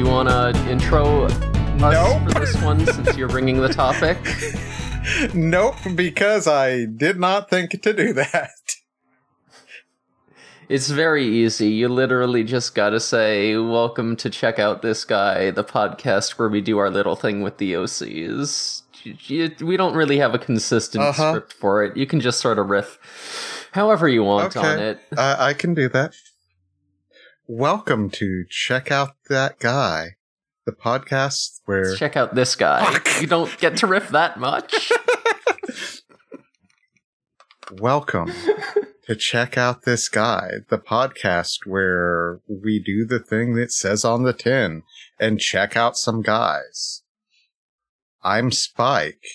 you want to intro us Nope. for this one since you're bringing the topic? Nope, because I did not think to do that. It's very easy. You literally just gotta say, Welcome to check out this guy, the podcast where we do our little thing with the OCs. We don't really have a consistent Uh-huh. script for it. You can just sort of riff however you want on it. I I can do that. Welcome to Check Out That Guy, the podcast where. Let's check out this guy. Fuck. You don't get to riff that much. Welcome to Check Out This Guy, the podcast where we do the thing that says on the tin and check out some guys. I'm Spike,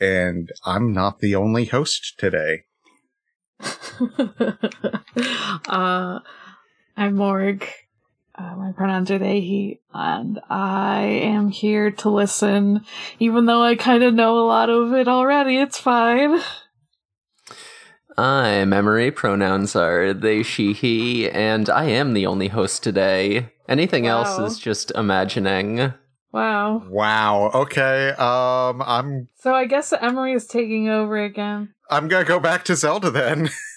and I'm not the only host today. uh, I'm Morg. Uh, my pronouns are they, he, and I am here to listen. Even though I kind of know a lot of it already, it's fine. I'm Emory. Pronouns are they, she, he, and I am the only host today. Anything else is just imagining. Wow. Wow. Okay. Um, I'm So I guess Emory is taking over again. I'm gonna go back to Zelda then.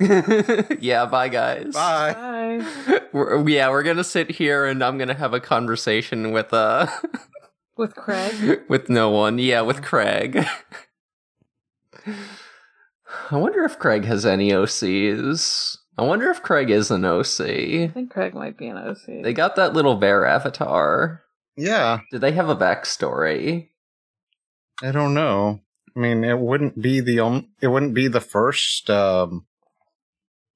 yeah, bye guys. Bye. Bye. We're, yeah, we're gonna sit here and I'm gonna have a conversation with uh With Craig. with no one. Yeah, with Craig. I wonder if Craig has any OCs. I wonder if Craig is an OC. I think Craig might be an OC. They got that little bear avatar. Yeah. Did they have a backstory? I don't know. I mean, it wouldn't be the on- it wouldn't be the first um,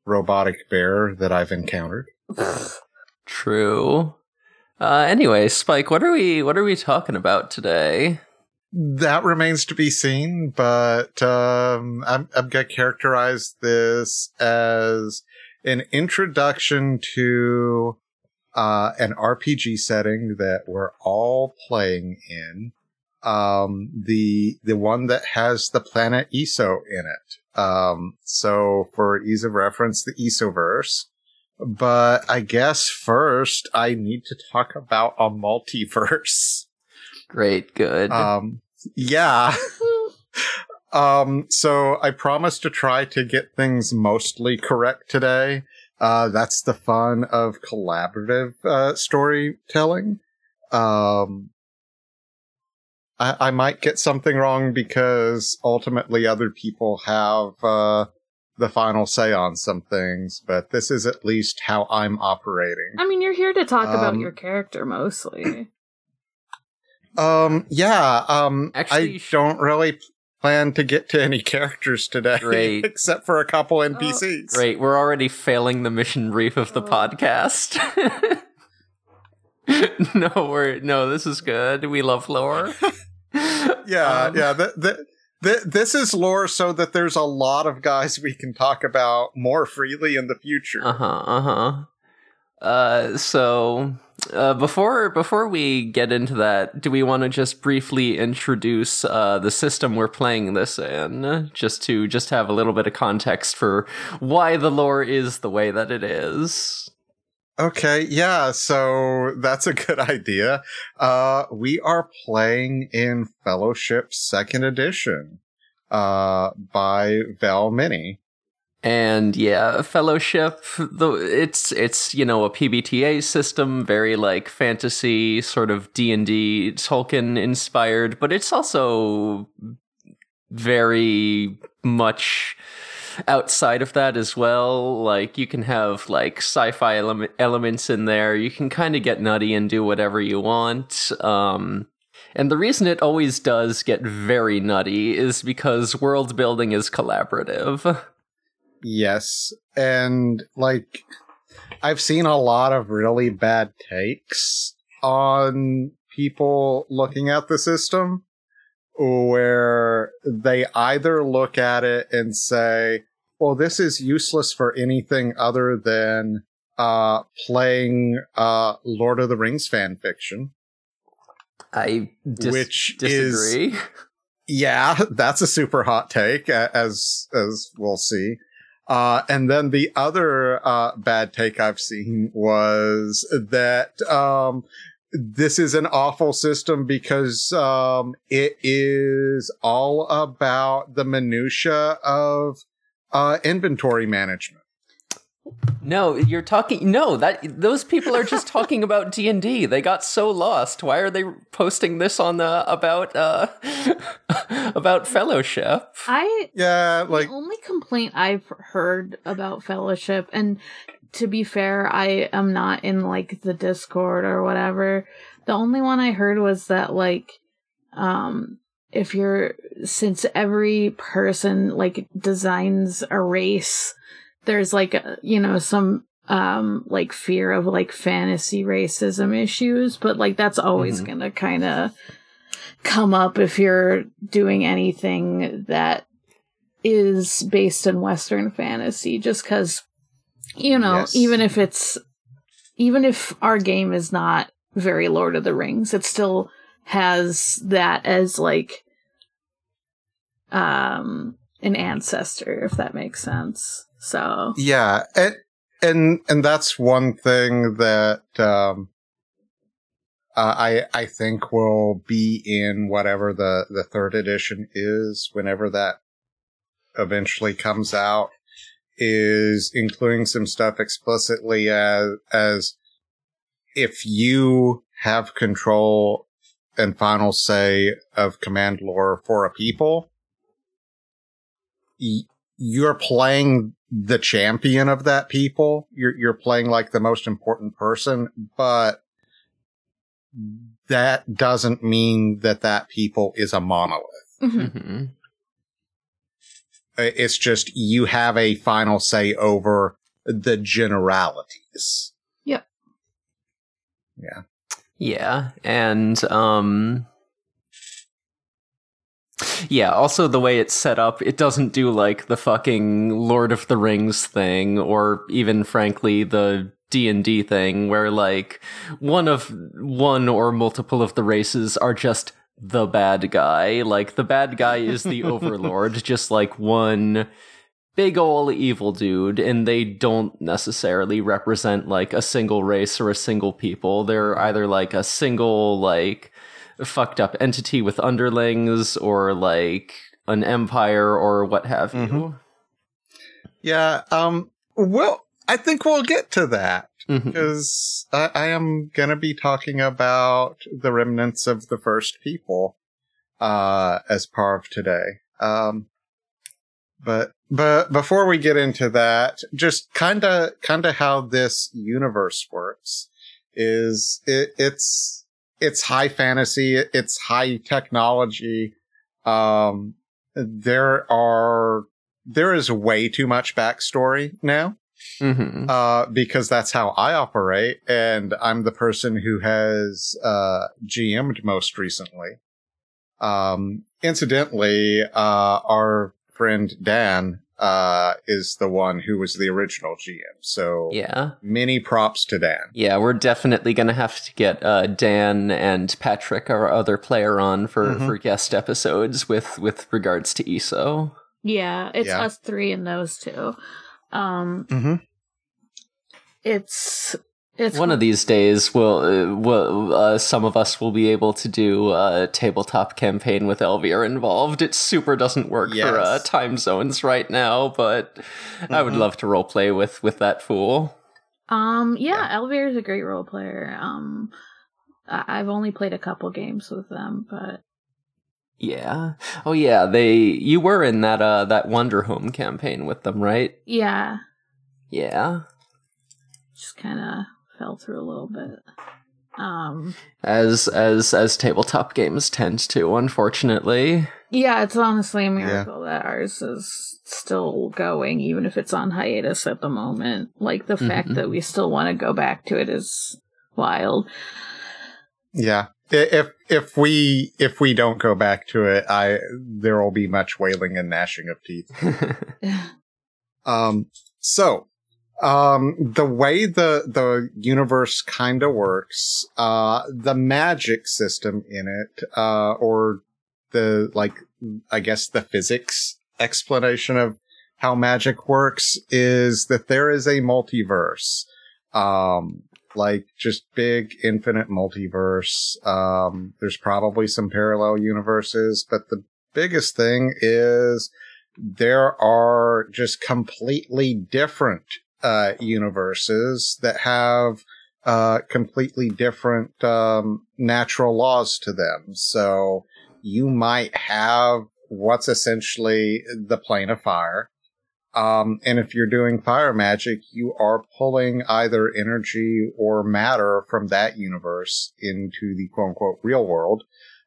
robotic bear that I've encountered. True. Uh, anyway, Spike, what are we what are we talking about today? That remains to be seen, but um, I'm, I'm gonna characterize this as an introduction to uh, an RPG setting that we're all playing in. Um, the the one that has the planet Iso in it. Um, so for ease of reference, the Isoverse. But I guess first I need to talk about a multiverse. Great, good. Um, yeah. um, so I promise to try to get things mostly correct today. Uh, that's the fun of collaborative, uh, storytelling. Um, I, I might get something wrong because ultimately other people have, uh, the final say on some things, but this is at least how I'm operating. I mean, you're here to talk about Um, your character mostly. Um, yeah, um, Actually, I sh- don't really plan to get to any characters today, Great. except for a couple NPCs. Great, we're already failing the mission brief of the Oh. podcast. no, we're no, this is good. We love lore. Yeah, Um, yeah. The, the, the, this is lore so that there's a lot of guys we can talk about more freely in the future. Uh huh. Uh huh. Uh, so uh, before before we get into that, do we want to just briefly introduce uh, the system we're playing this in, just to just have a little bit of context for why the lore is the way that it is? Okay, yeah, so that's a good idea. Uh, we are playing in Fellowship Second Edition, uh, by Val Mini. And yeah, fellowship. The it's it's you know a PBTA system, very like fantasy sort of D and D Tolkien inspired, but it's also very much outside of that as well. Like you can have like sci-fi ele- elements in there. You can kind of get nutty and do whatever you want. Um, and the reason it always does get very nutty is because world building is collaborative. Yes, and like I've seen a lot of really bad takes on people looking at the system where they either look at it and say, "Well, this is useless for anything other than uh playing uh Lord of the Rings fan fiction." I dis- Which is- disagree. Yeah, that's a super hot take, as as we'll see. Uh, and then the other uh, bad take I've seen was that um, this is an awful system because um, it is all about the minutia of uh, inventory management. No, you're talking. No, that those people are just talking about D and D. They got so lost. Why are they posting this on the about uh about Fellowship? I Yeah, like the only complaint I've heard about Fellowship, and to be fair, I am not in like the Discord or whatever. The only one I heard was that like, um, if you're since every person like designs a race, there's like a, you know some um like fear of like fantasy racism issues, but like that's always Mhm. gonna kind of come up if you're doing anything that is based in Western fantasy, just because, you know, Yes. even if it's, even if our game is not very Lord of the Rings, it still has that as like, um, an ancestor, if that makes sense. So, Yeah, and and and that's one thing that um, uh, I I think will be in whatever the the third edition is, whenever that eventually comes out, is including some stuff explicitly as as if you have control and final say of command lore for a people. y- You're playing the champion of that people. You're you're playing like the most important person, but that doesn't mean that that people is a monolith. mhm. hmm I- It's just you have a final say over the generalities. Yep. Yeah. Yeah, and um Yeah, also the way it's set up, it doesn't do like the fucking Lord of the Rings thing or even frankly the D&D thing where like one of one or multiple of the races are just the bad guy. Like the bad guy is the overlord, just like one big ol' evil dude and they don't necessarily represent like a single race or a single people. They're either like a single like fucked up entity with underlings or like an empire or what have you. Mhm. Yeah. Um. Well, I think we'll get to that Mhm. because I, I am gonna be talking about the remnants of the first people, uh, as part of today. Um. But but before we get into that, just kind of kind of how this universe works is it, it's it's high fantasy, it's high technology. Um, there are there is way too much backstory now Mhm. uh, because that's how I operate, and I'm the person who has uh, GM'd most recently. Um, incidentally, uh, our friend Dan uh, is the one who was the original GM, so Yeah. many props to Dan. Yeah, we're definitely going to have to get uh, Dan and Patrick, our other player, on for, Mhm. for guest episodes with, with regards to Iso. yeah, it's Yeah. us three and those two. Um, Mm-hmm. it's, it's One of these days, we'll, uh, we'll uh, some of us will be able to do a tabletop campaign with Elvir involved. It super doesn't work for uh, time zones right now, but I would Mhm. love to roleplay with with that fool. Um, yeah, Elvira is a great role player. Um, I- I've only played a couple games with them, but Yeah. Oh yeah, they you were in that uh that Wanderhome campaign with them, right? yeah, Yeah. just kind of fell through a little bit. Um, As as as tabletop games tend to, unfortunately. yeah, it's honestly a miracle that ours is still going, even if it's on hiatus at the moment. Like the fact Mhm. that we still want to go back to it is wild. Yeah. I- If if we if we don't go back to it, I there will be much wailing and gnashing of teeth. Um, so, um, the way the, the universe kind of works, uh, the magic system in it, uh, or the, like, I guess the physics explanation of how magic works is that there is a multiverse. Um, like just big infinite multiverse. Um, there's probably some parallel universes, but the biggest thing is there are just completely different uh, universes that have uh, completely different um, natural laws to them. So you might have what's essentially the plane of fire. Um, and if you're doing fire magic, you are pulling either energy or matter from that universe into the quote unquote real world.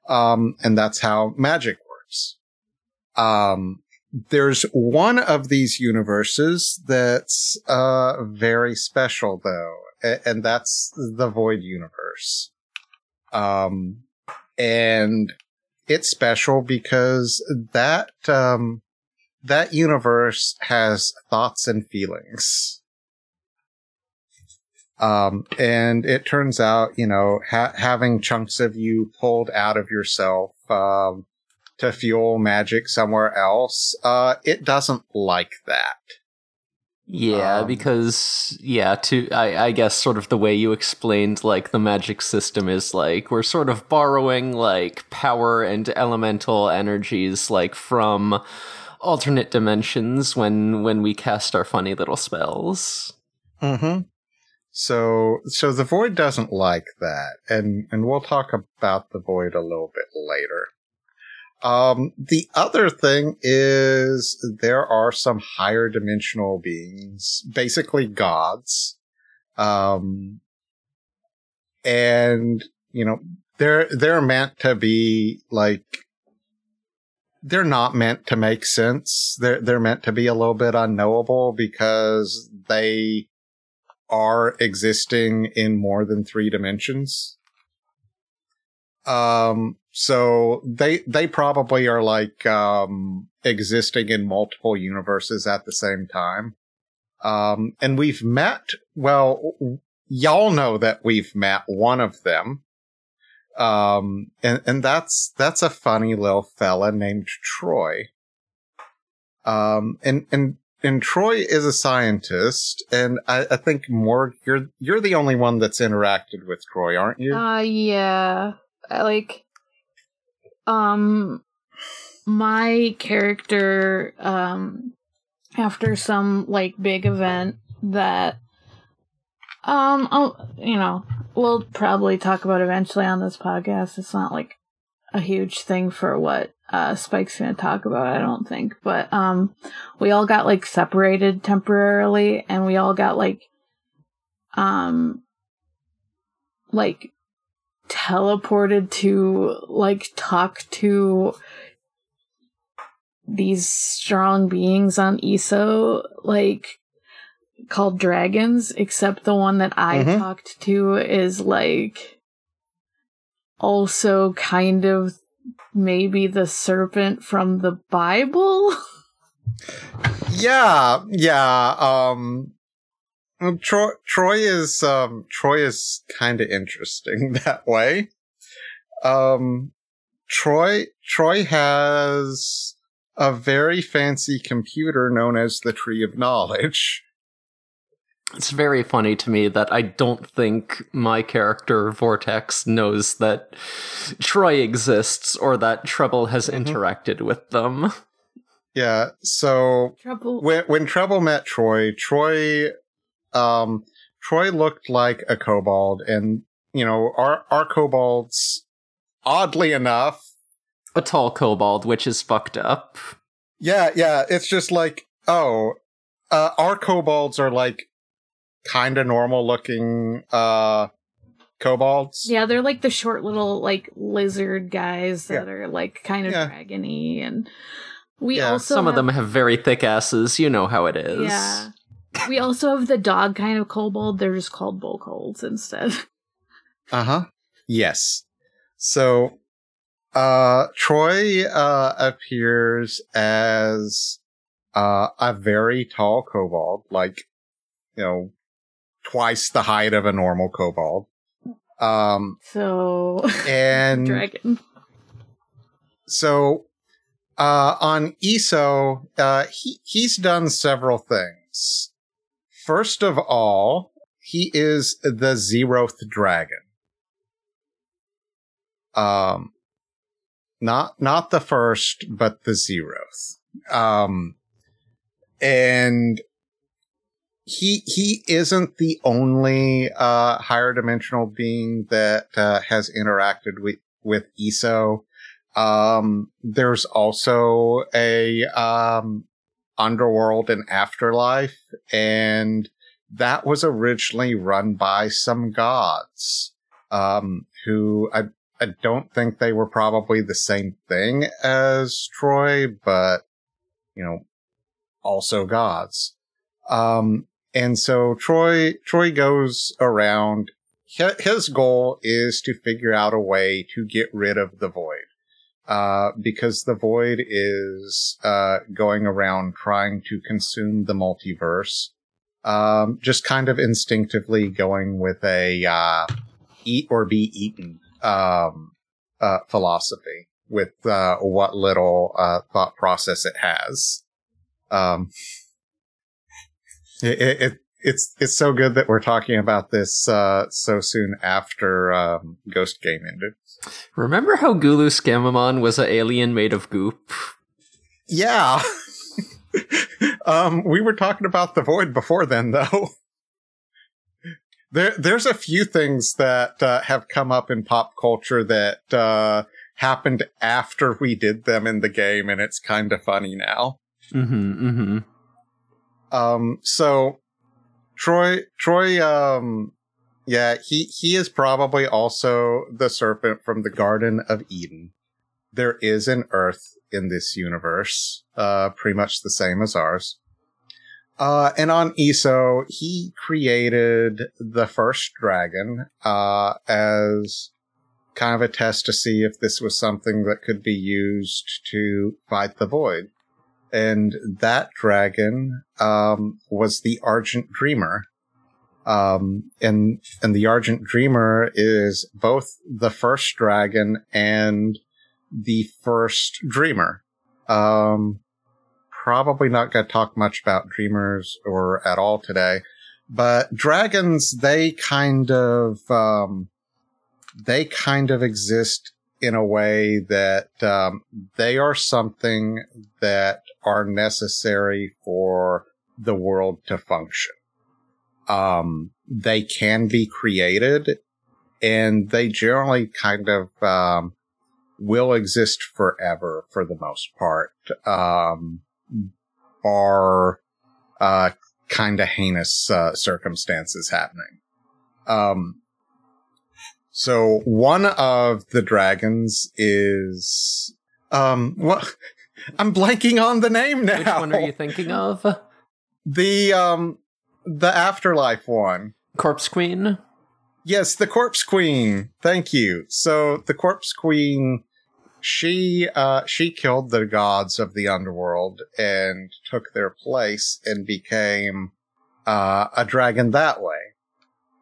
Um, and that's how magic works. Um, there's one of these universes that's, uh, very special though, and that's the void universe. Um, and it's special because that, um, that universe has thoughts and feelings. Um, and it turns out, you know, ha- having chunks of you pulled out of yourself, um, to fuel magic somewhere else, uh, it doesn't like that. Yeah, Um, because yeah, to I, I guess sort of the way you explained like the magic system is like we're sort of borrowing like power and elemental energies like from alternate dimensions when when we cast our funny little spells. Mm-hmm. So, so the void doesn't like that, and and we'll talk about the void a little bit later. Um, the other thing is there are some higher dimensional beings, basically gods, um, and you know they're they're meant to be like they're not meant to make sense. They're they're meant to be a little bit unknowable because they are existing in more than three dimensions. Um, so they they probably are like um existing in multiple universes at the same time. Um, and we've met. Well, y'all know that we've met one of them. Um, and and that's that's a funny little fella named Troy. Um, and and and Troy is a scientist, and I, I think Morg, you're you're the only one that's interacted with Troy, aren't you? Uh, yeah. Like, um, my character, um, after some, like, big event that, um, I'll, you know, we'll probably talk about eventually on this podcast. It's not, like, a huge thing for what, uh, Spike's gonna talk about, I don't think. But, um, we all got, like, separated temporarily, and we all got, like, um, like teleported to like talk to these strong beings on Iso like called dragons except the one that I Mhm. talked to is like also kind of maybe the serpent from the Bible Yeah, yeah. Um, Troy, Troy is um, Troy is kind of interesting that way. Um, Troy, Troy has a very fancy computer known as the Tree of Knowledge. It's very funny to me that I don't think my character Vortex knows that Troy exists or that Treble has Mhm. interacted with them. Yeah. So trouble when when Treble met Troy, Troy, um, Troy looked like a kobold, and you know our our kobolds, oddly enough, A tall kobold, which is fucked up. yeah, yeah, it's just like oh, uh, our kobolds are like kind of normal looking uh kobolds. Yeah, they're like the short little like lizard guys that are like kind of Yeah. dragony and we Yeah, also Some of them have very thick asses. You know how it is. Yeah. we also have the dog kind of kobold. They're just called bolkolds instead. Uh huh. Yes. So, uh, Troy uh appears as uh a very tall kobold, like you know, twice the height of a normal kobold. Um, So and dragon. so uh on Iso, uh he he's done several things. First of all, he is the zeroth dragon. Um, not not the first, but the zeroth. Um, and he he isn't the only uh, higher dimensional being that uh, has interacted with with Iso. Um, there's also a um, underworld and afterlife, and that was originally run by some gods um, who I I don't think they were probably the same thing as Troy, but you know, also gods. Um, and so Troy Troy goes around. His goal is to figure out a way to get rid of the void, uh, because the void is uh, going around trying to consume the multiverse. Um, just kind of instinctively going with a uh, eat or be eaten um, uh, philosophy with uh, what little uh, thought process it has. Um, it, it, it's it's so good that we're talking about this uh, so soon after um, Ghost Game ended. Remember how Gulus Gammamon was an alien made of goop? Yeah. um, we were talking about the void before then, though. There, there's a few things that uh, have come up in pop culture that uh, happened after we did them in the game, and it's kind of funny now. Mm-hmm. Mm-hmm. Um, so Troy, Troy, um, yeah, he he is probably also the serpent from the Garden of Eden. There is an Earth in this universe, uh, pretty much the same as ours. Uh, and on ESO, he created the first dragon, uh, as kind of a test to see if this was something that could be used to fight the void. And that dragon, um, was the Argent Dreamer. Um, and, and the Argent Dreamer is both the first dragon and the first dreamer. Um, probably not going to talk much about dreamers or at all today, but dragons, they kind of, um, they kind of exist in a way that, um, they are something that are necessary for the world to function. Um, they can be created and they generally kind of, um, will exist forever for the most part. Um, are uh, kind of heinous uh, circumstances happening. Um, so one of the dragons is um what I'm blanking on the name now. Which one are you thinking of? The um the afterlife one. Corpse Queen. Yes, the corpse queen. Thank you. So the corpse queen she uh she killed the gods of the underworld and took their place and became uh a dragon that way.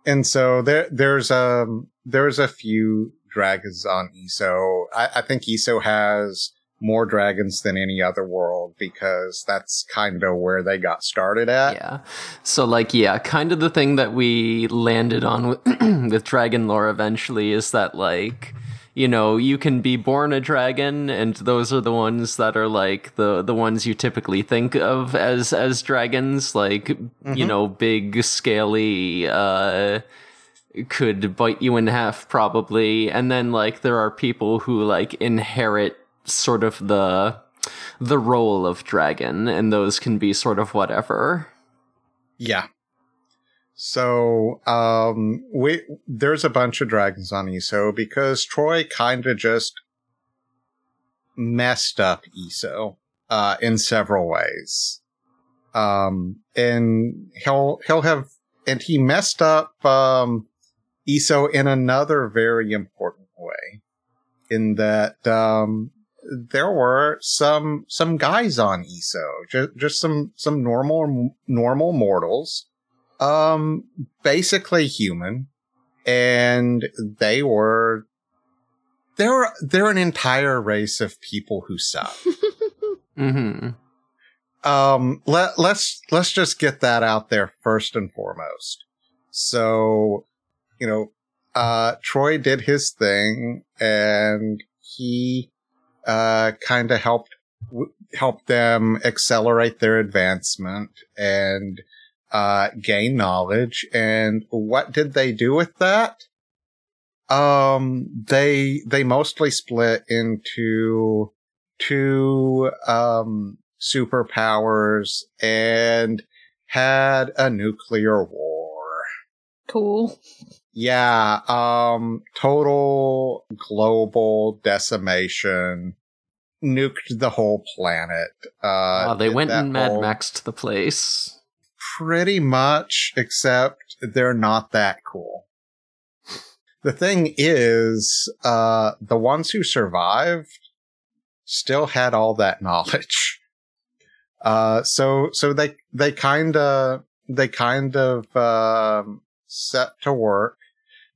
And so there there's um there's a few dragons on Iso. I, I think Iso has more dragons than any other world because that's kind of where they got started at. Yeah. So like yeah, kind of the thing that we landed on with, with dragon lore eventually is that like you know, you can be born a dragon, and those are the ones that are like the the ones you typically think of as as dragons, like mm-hmm. you know, big, scaly, uh, could bite you in half probably. And then like there are people who like inherit sort of the the role of dragon, and those can be sort of whatever. Yeah. So, um, we, there's a bunch of dragons on Iso because Troy kind of just messed up Iso, uh, in several ways. Um, and he'll, he'll have, and he messed up, um, Iso in another very important way in that, um, there were some, some guys on Iso, just, just some, some normal, normal mortals um, basically human, and they were they're they're an entire race of people who suck. mm-hmm. Um, let let's let's just get that out there first and foremost. So, you know, uh, Troy did his thing and he, uh, kind of helped, w- them accelerate their advancement and, uh, gain knowledge. And what did they do with that? Um, they, they mostly split into two, um, superpowers and had a nuclear war. Cool. Yeah, um, total global decimation, nuked the whole planet. Uh, oh, they went and Mad whole- Maxed the place. Pretty much, except they're not that cool. The thing is, uh, the ones who survived still had all that knowledge. Uh, so, so they, they kind of, they kind of, um, set to work.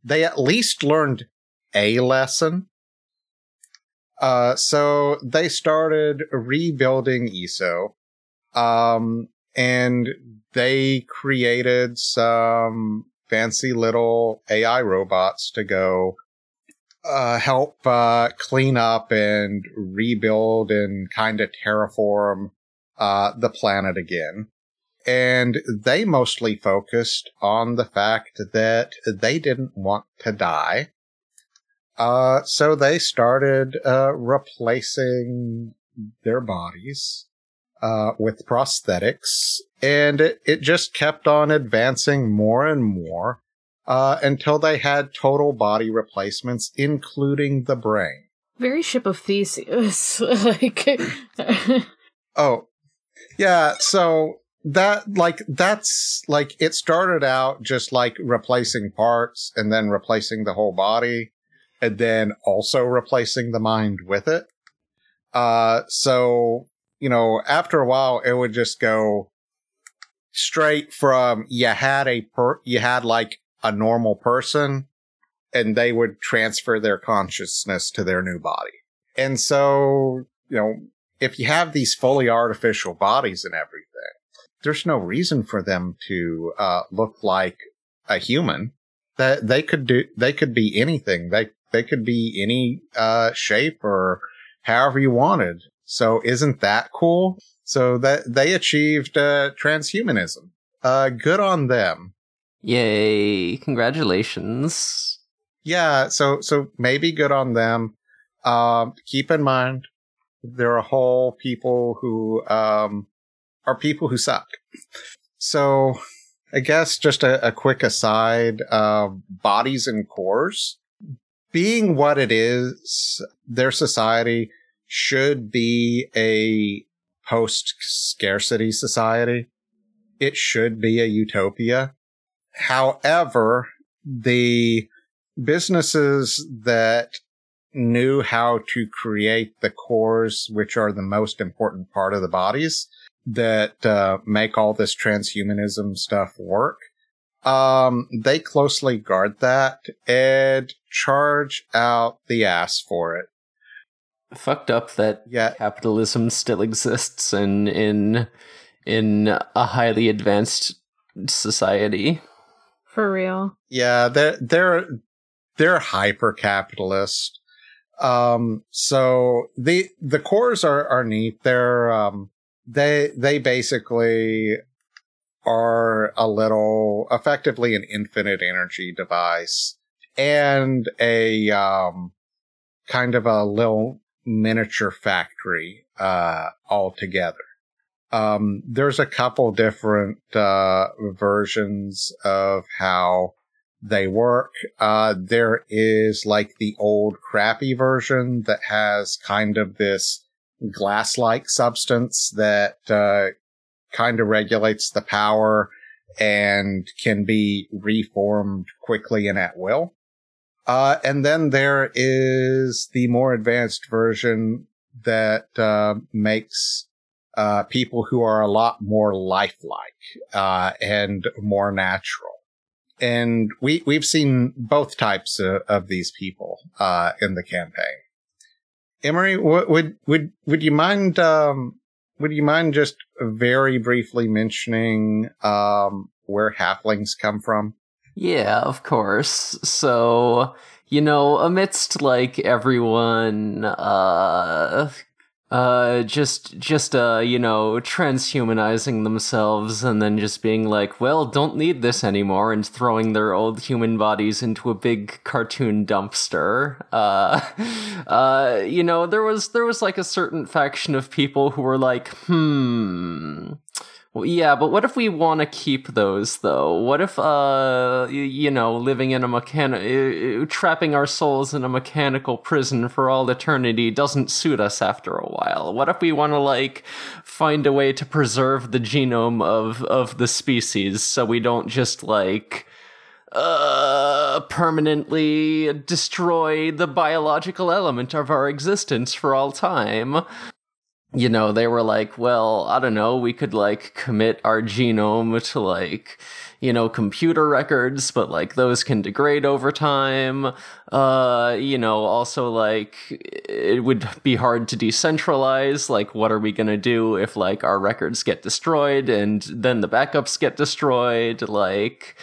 They at least learned a lesson. Uh, so they started rebuilding Iso. Um, and they created some fancy little AI robots to go uh, help uh, clean up and rebuild and kind of terraform uh, the planet again. And they mostly focused on the fact that they didn't want to die. Uh, so they started uh, replacing their bodies uh, with prosthetics, and it, it just kept on advancing more and more uh, until they had total body replacements, including the brain. Very ship of Theseus. like, Oh, yeah. So that, like, that's like it started out just like replacing parts and then replacing the whole body and then also replacing the mind with it. Uh, so, you know, after a while, it would just go straight from you had a per, you had like a normal person and they would transfer their consciousness to their new body. And so, you know, if you have these fully artificial bodies and everything, there's no reason for them to uh, look like a human. That they could do, they could be anything. They they could be any uh, shape or however you wanted. So isn't that cool? So that they achieved uh, transhumanism. Uh, good on them. Yay! Congratulations. Yeah. So so maybe good on them. Um, keep in mind there are whole people who um, are people who suck. So I guess just a, a quick aside, uh, bodies and cores being what it is, their society should be a post scarcity society. It should be a utopia. However, the businesses that knew how to create the cores, which are the most important part of the bodies that uh, make all this transhumanism stuff work. Um, they closely guard that and charge out the ass for it. Fucked up that Yeah. capitalism still exists in in in a highly advanced society. for real. Yeah, they're they're they're hyper capitalist. Um, so the the cores are are neat. They're um they they basically are a little effectively an infinite energy device and a um kind of a little miniature factory uh all together. Um, there's a couple different uh, versions of how they work. Uh, there is like the old crappy version that has kind of this glass-like substance that uh, kind of regulates the power and can be reformed quickly and at will. Uh, and then there is the more advanced version that uh, makes uh, people who are a lot more lifelike uh, and more natural. And we we've seen both types of, of these people uh, in the campaign. Emory, would would would you mind um, would you mind just very briefly mentioning um, where halflings come from? Yeah, of course. So, you know, amidst like everyone uh uh just just uh you know transhumanizing themselves and then just being like well don't need this anymore and throwing their old human bodies into a big cartoon dumpster. Uh uh you know there was there was like a certain faction of people who were like hmm yeah, but what if we want to keep those though? What if, uh, you, you know, living in a mechanic, uh, trapping our souls in a mechanical prison for all eternity doesn't suit us after a while? What if we want to like find a way to preserve the genome of of the species so we don't just like uh, permanently destroy the biological element of our existence for all time you know, they were like, well, I don't know, we could like commit our genome to like, you know, computer records, but like those can degrade over time. Uh, you know, also like it would be hard to decentralize. Like, what are we gonna do if like our records get destroyed and then the backups get destroyed? Like,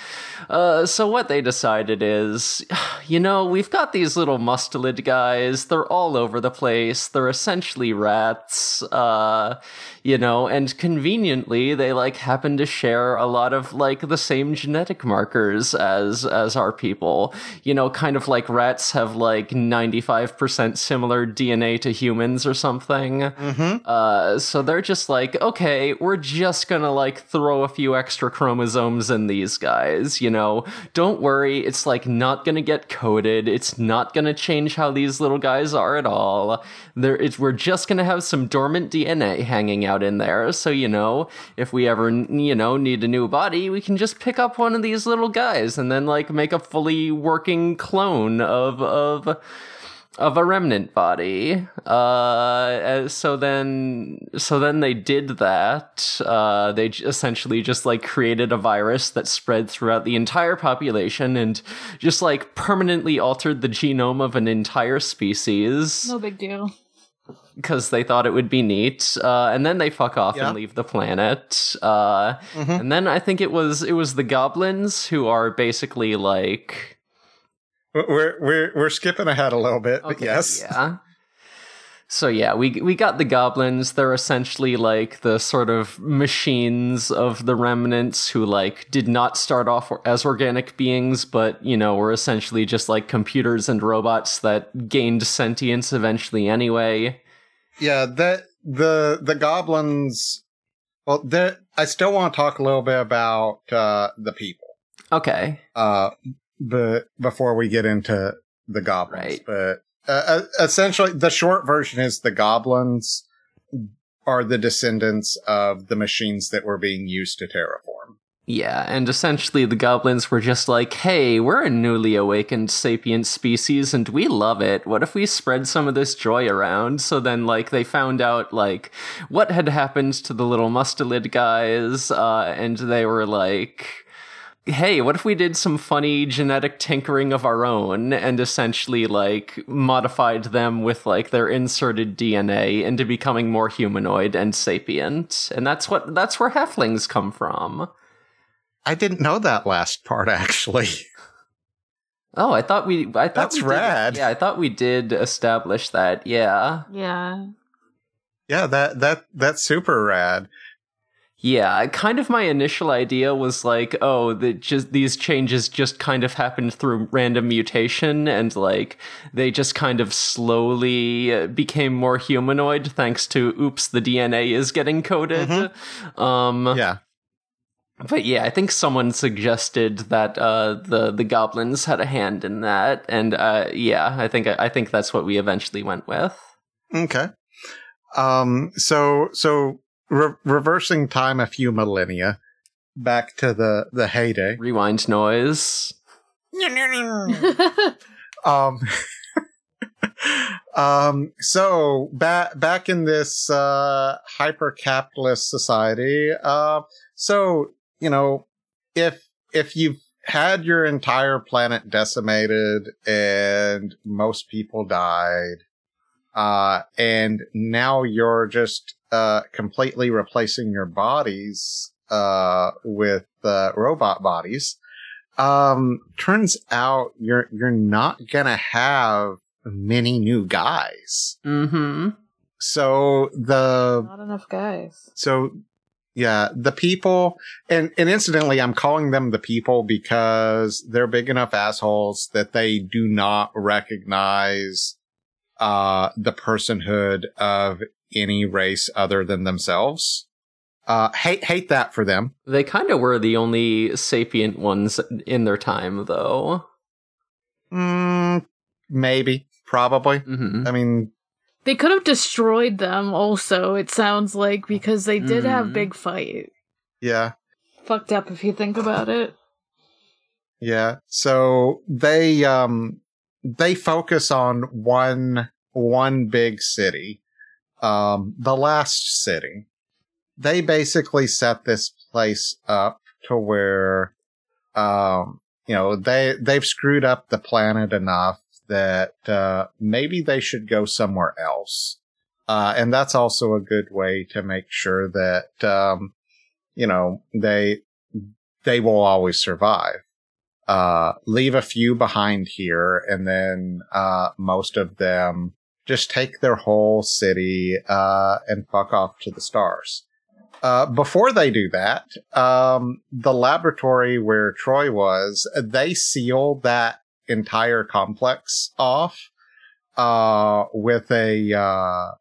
uh, so what they decided is, you know, we've got these little mustelid guys. They're all over the place. They're essentially rats. Uh, you know, and conveniently they like happen to share a lot of like the same genetic markers as as our people. You know, kind of like rats have like 95% similar DNA to humans or something. Mm-hmm. Uh, so they're just like, okay, we're just gonna like throw a few extra chromosomes in these guys, you know. Don't worry, it's like not gonna get coded. It's not gonna change how these little guys are at all. There, it's we're just gonna have some dormant DNA hanging out in there. So you know, if we ever you know need a new body, we can just pick up one of these little guys and then like make a fully working clone of of of a remnant body. Uh, so then, so then they did that. Uh, they essentially just like created a virus that spread throughout the entire population and just like permanently altered the genome of an entire species. No big deal. Because they thought it would be neat, uh, and then they fuck off Yeah. and leave the planet. Uh, Mhm. And then I think it was it was the goblins who are basically like We're we're we're skipping ahead a little bit, but yes. Yeah. So yeah, we we got the goblins. They're essentially like the sort of machines of the remnants who like did not start off as organic beings, but you know were essentially just like computers and robots that gained sentience eventually anyway. Yeah, that the the goblins. Well, there. I still want to talk a little bit about uh, the people. Okay. Uh, but before we get into the goblins, Right. but uh, uh, essentially, the short version is the goblins are the descendants of the machines that were being used to terraform. Yeah, and essentially the goblins were just like, hey, we're a newly awakened sapient species and we love it. What if we spread some of this joy around? So then, like, they found out, like, what had happened to the little mustelid guys, uh, and they were like, hey, what if we did some funny genetic tinkering of our own and essentially, like, modified them with, like, their inserted DNA into becoming more humanoid and sapient? And that's what, that's where halflings come from. I didn't know that last part actually. Oh, I thought we. I thought That's we did- rad. yeah, I thought we did establish that. Yeah, Yeah. yeah, that that that's super rad. Yeah. Kind of my initial idea was like, oh, that just these changes just kind of happened through random mutation, and like they just kind of slowly uh, became more humanoid thanks to oops, the DNA is getting coded. Um, Yeah. But yeah, I think someone suggested that uh, the the goblins had a hand in that, and uh, yeah, I think I think that's what we eventually went with. Okay. Um. So so re- reversing time a few millennia back to the the heyday. Rewind noise. um. um. So back back in this uh, hyper capitalist society. Uh. So you know if if you've had your entire planet decimated and most people died uh, and now you're just uh, completely replacing your bodies uh, with uh, robot bodies. um, turns out you're you're not gonna have many new guys. Mm-hmm. So the Not enough guys. so yeah, the people and and incidentally, I'm calling them the people because they're big enough assholes that they do not recognize uh the personhood of any race other than themselves. Uh hate hate that for them. They kind of were the only sapient ones in their time, though. Mm, maybe, probably. Mm-hmm. I mean, They could have destroyed them also, it sounds like, because they did have Mhm. big fight. yeah. Fucked up if you think about it. Yeah. So they um they focus on one one big city. Um the last city. They basically set this place up to where um you know they they've screwed up the planet enough that uh maybe they should go somewhere else. Uh and that's also a good way to make sure that um you know they they will always survive uh, leave a few behind here, and then uh, most of them just take their whole city uh, and fuck off to the stars. Uh, before they do that, um, the laboratory where Troy was, they sealed that entire complex off uh, with a uh,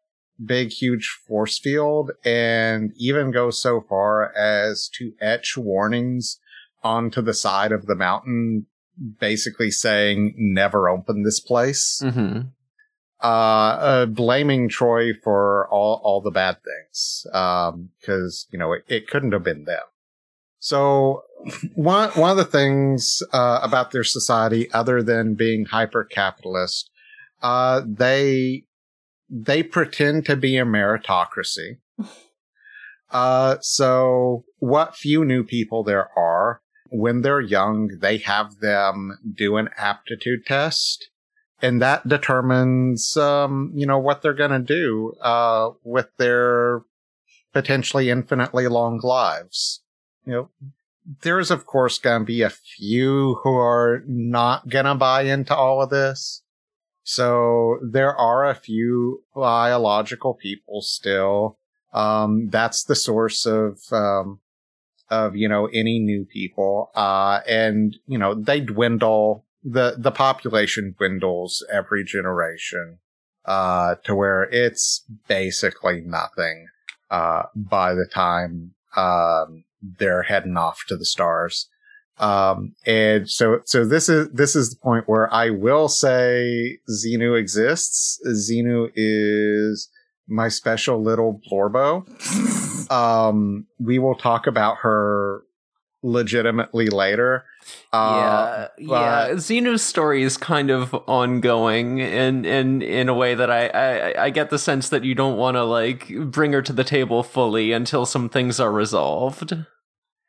big, huge force field, and even go so far as to etch warnings onto the side of the mountain, basically saying, never open this place. Mm-hmm. Uh, uh, blaming Troy for all, all the bad things. Um, cause, you know, it, it couldn't have been them. So one, one of the things, uh, about their society, other than being hyper capitalist, uh, they, they pretend to be a meritocracy. Uh, so what few new people there are, when they're young, they have them do an aptitude test. And that determines, um, you know, what they're going to do, uh, with their potentially infinitely long lives. You know, there's of course going to be a few who are not going to buy into all of this. So there are a few biological people still. Um, that's the source of, um, of, you know, any new people. Uh, and, you know, they dwindle, the, the population dwindles every generation, uh, to where it's basically nothing, uh, by the time, um, they're heading off to the stars. Um, and so, so this is, this is the point where I will say Xenu exists. Xenu is my special little Blorbo. Um, we will talk about her legitimately later. Uh, yeah, yeah. but- story is kind of ongoing, and and in a way that I I, I get the sense that you don't want to like bring her to the table fully until some things are resolved.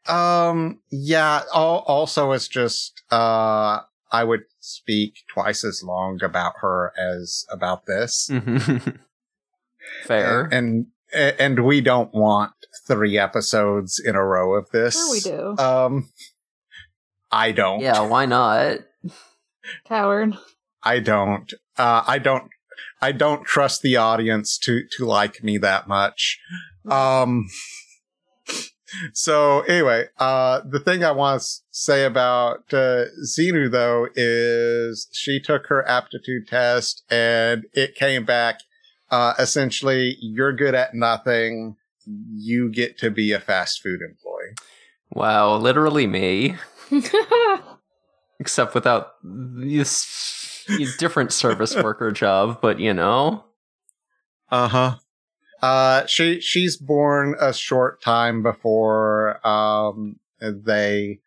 Um, yeah, also it's just, uh, I would speak twice as long about her as about this. Mhm. Fair. And, and we don't want three episodes in a row of this. Sure we do. Um, I don't. yeah, why not? Coward. I don't. Uh, I don't. I don't trust the audience to to like me that much. Um. So anyway, uh, the thing I want to say about uh, Xenu though is she took her aptitude test and it came back. Uh, essentially, you're good at nothing. You get to be a fast food employee. Wow, literally me, except without this different service worker job, but you know. Uh-huh. Uh she she's born a short time before um they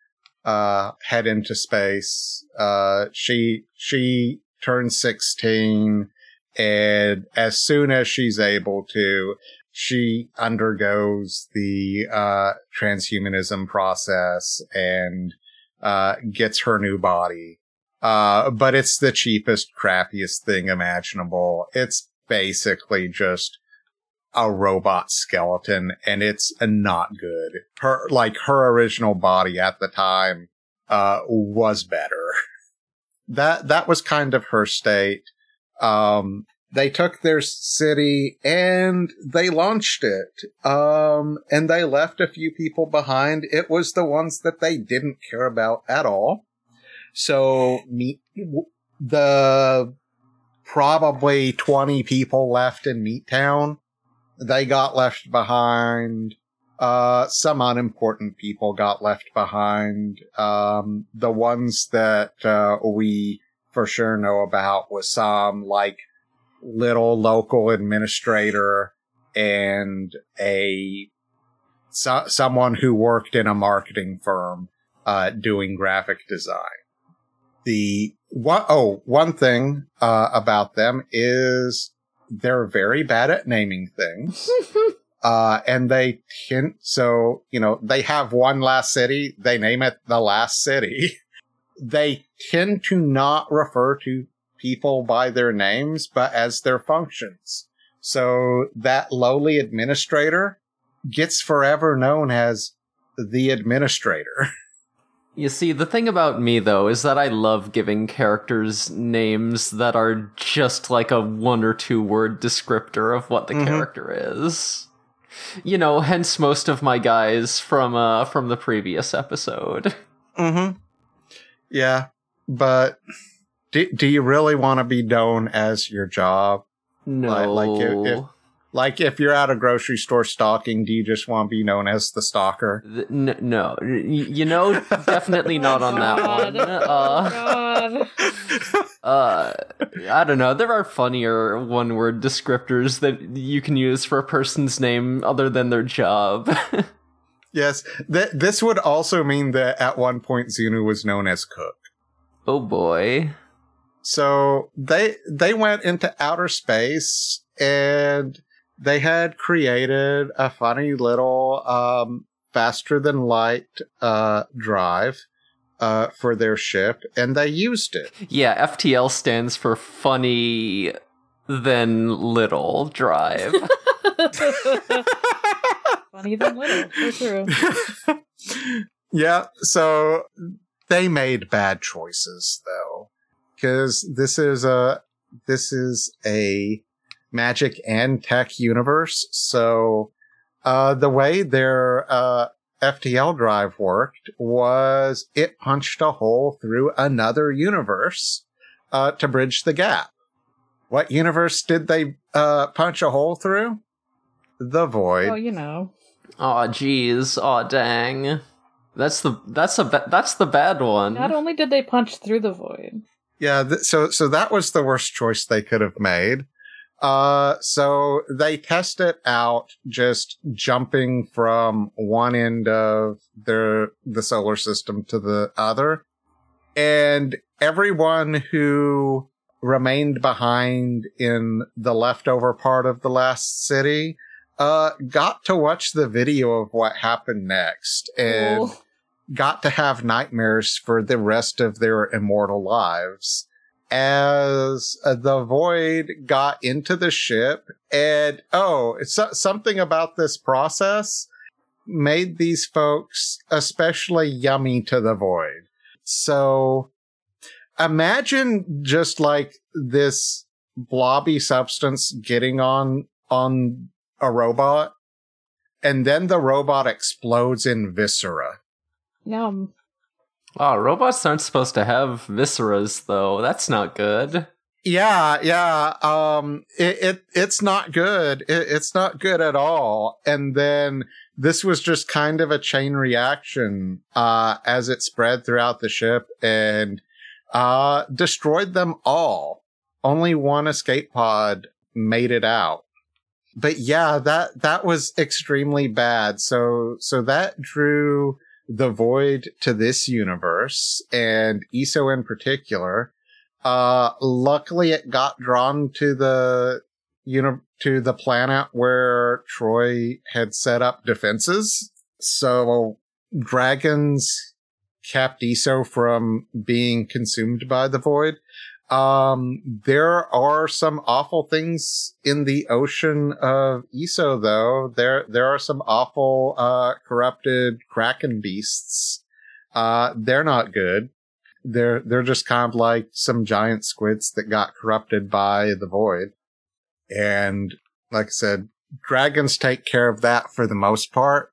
uh head into space. Uh she she turns 16 and as soon as she's able to she undergoes the uh transhumanism process and uh gets her new body. Uh but it's the cheapest crappiest thing imaginable. It's basically just a robot skeleton and it's not good. Her, like her original body at the time, uh, was better. That that was kind of her state. Um, they took their city and they launched it. Um, and they left a few people behind. It was the ones that they didn't care about at all. So meet the probably 20 people left in Meat Town. They got left behind. Uh, some unimportant people got left behind. Um, the ones that, uh, we for sure know about was some like little local administrator and a, so, someone who worked in a marketing firm, uh, doing graphic design. The oh, one thing, uh, about them is they're very bad at naming things. Uh, and they tend, so, you know, they have one last city. They name it the last city. they tend to not refer to people by their names, but as their functions. So that lowly administrator gets forever known as the administrator. You see, the thing about me though is that I love giving characters names that are just like a one or two word descriptor of what the mm-hmm. character is you know, hence most of my guys from uh from the previous episode. Mm-hmm. Yeah, but do do you really want to be known as your job? No. Like, like if, if, like if you're at a grocery store stalking, do you just want to be known as the stalker? N- no, you know, definitely not on that one. Uh, uh, I don't know. There are funnier one-word descriptors that you can use for a person's name other than their job. yes, th- this would also mean that at one point Xenu was known as Cook. Oh boy. So they they went into outer space and they had created a funny little um, faster than light uh, drive uh, for their ship, and they used it. Yeah, FTL stands for funny than little drive. funny than little, for true. yeah, so they made bad choices though, because this is a this is a magic and tech universe. So, uh, the way their, uh, FTL drive worked was it punched a hole through another universe, uh, to bridge the gap. What universe did they, uh, punch a hole through? The void. Oh, you know. Oh, geez. Oh, dang. That's the that's a that's the bad one. Not only did they punch through the void. Yeah, th- so so that was the worst choice they could have made. Uh, so they test it out just jumping from one end of the, the solar system to the other. And everyone who remained behind in the leftover part of the last city, uh, got to watch the video of what happened next and cool. Got to have nightmares for the rest of their immortal lives as uh, the void got into the ship and oh it's something about this process made these folks especially yummy to the void. So imagine just like this blobby substance getting on on a robot and then the robot explodes in viscera yum Oh, robots aren't supposed to have visceras, though. That's not good. Yeah, yeah. Um, it, it it's not good. It, it's not good at all. And then this was just kind of a chain reaction, uh, as it spread throughout the ship and, uh, destroyed them all. Only one escape pod made it out. But yeah, that, that was extremely bad. So, so that drew, the void to this universe and Iso in particular. Uh, luckily it got drawn to the, you know, to the planet where Troy had set up defenses. So dragons kept Iso from being consumed by the void. Um, there are some awful things in the ocean of Iso, though. There, there are some awful, uh, corrupted kraken beasts. Uh, they're not good. They're they're just kind of like some giant squids that got corrupted by the void. And like I said, dragons take care of that for the most part,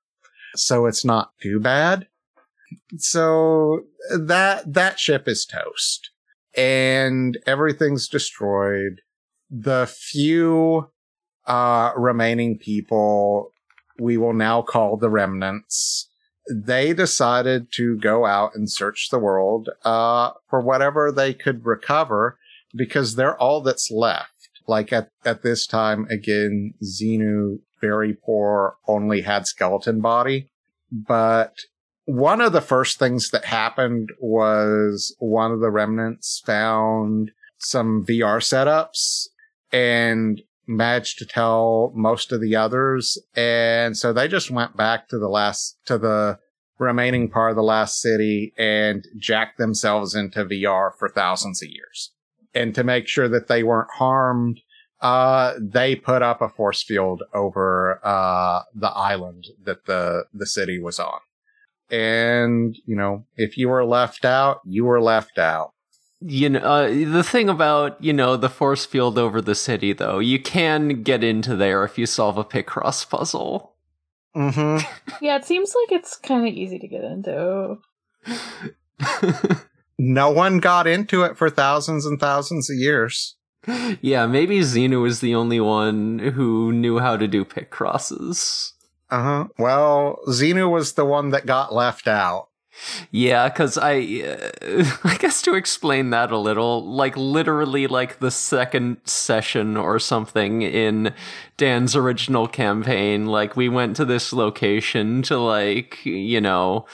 so it's not too bad. So that that ship is toast, and everything's destroyed. The few uh, remaining people we will now call the remnants. They decided to go out and search the world uh, for whatever they could recover because they're all that's left. Like at, at this time, again, Xenu, very poor, only had skeleton body. But one of the first things that happened was one of the remnants found some VR setups and managed to tell most of the others. And so they just went back to the last, to the remaining part of the last city and jacked themselves into VR for thousands of years. And to make sure that they weren't harmed, uh, they put up a force field over, uh, the island that the, the city was on. And, you know, if you were left out, you were left out. You know uh, the thing about you know the force field over the city though you can get into there if you solve a picross puzzle. Mm-hmm. yeah it seems like it's kind of easy to get into. No one got into it for thousands and thousands of years. Yeah maybe xenu was the only one who knew how to do picrosses uh-huh well xenu was the one that got left out yeah, because I, uh, I guess to explain that a little, like literally, like the second session or something in Dan's original campaign, like we went to this location to like, you know,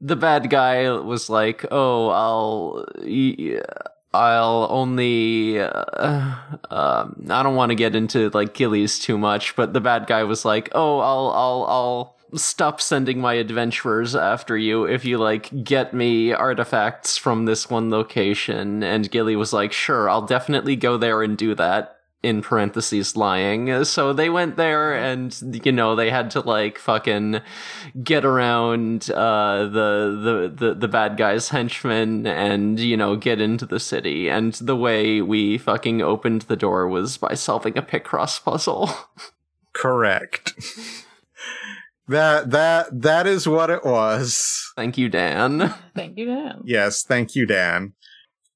the bad guy was like, "Oh, I'll." I'll only. Uh, uh, I don't want to get into like Gillies too much, but the bad guy was like, "Oh, I'll, I'll, I'll stop sending my adventurers after you if you like get me artifacts from this one location and gilly was like sure i'll definitely go there and do that in parentheses lying so they went there and you know they had to like fucking get around uh the the the, the bad guys henchmen and you know get into the city and the way we fucking opened the door was by solving a picross puzzle correct That that that is what it was. Thank you, Dan. Thank you, Dan. Yes, thank you, Dan.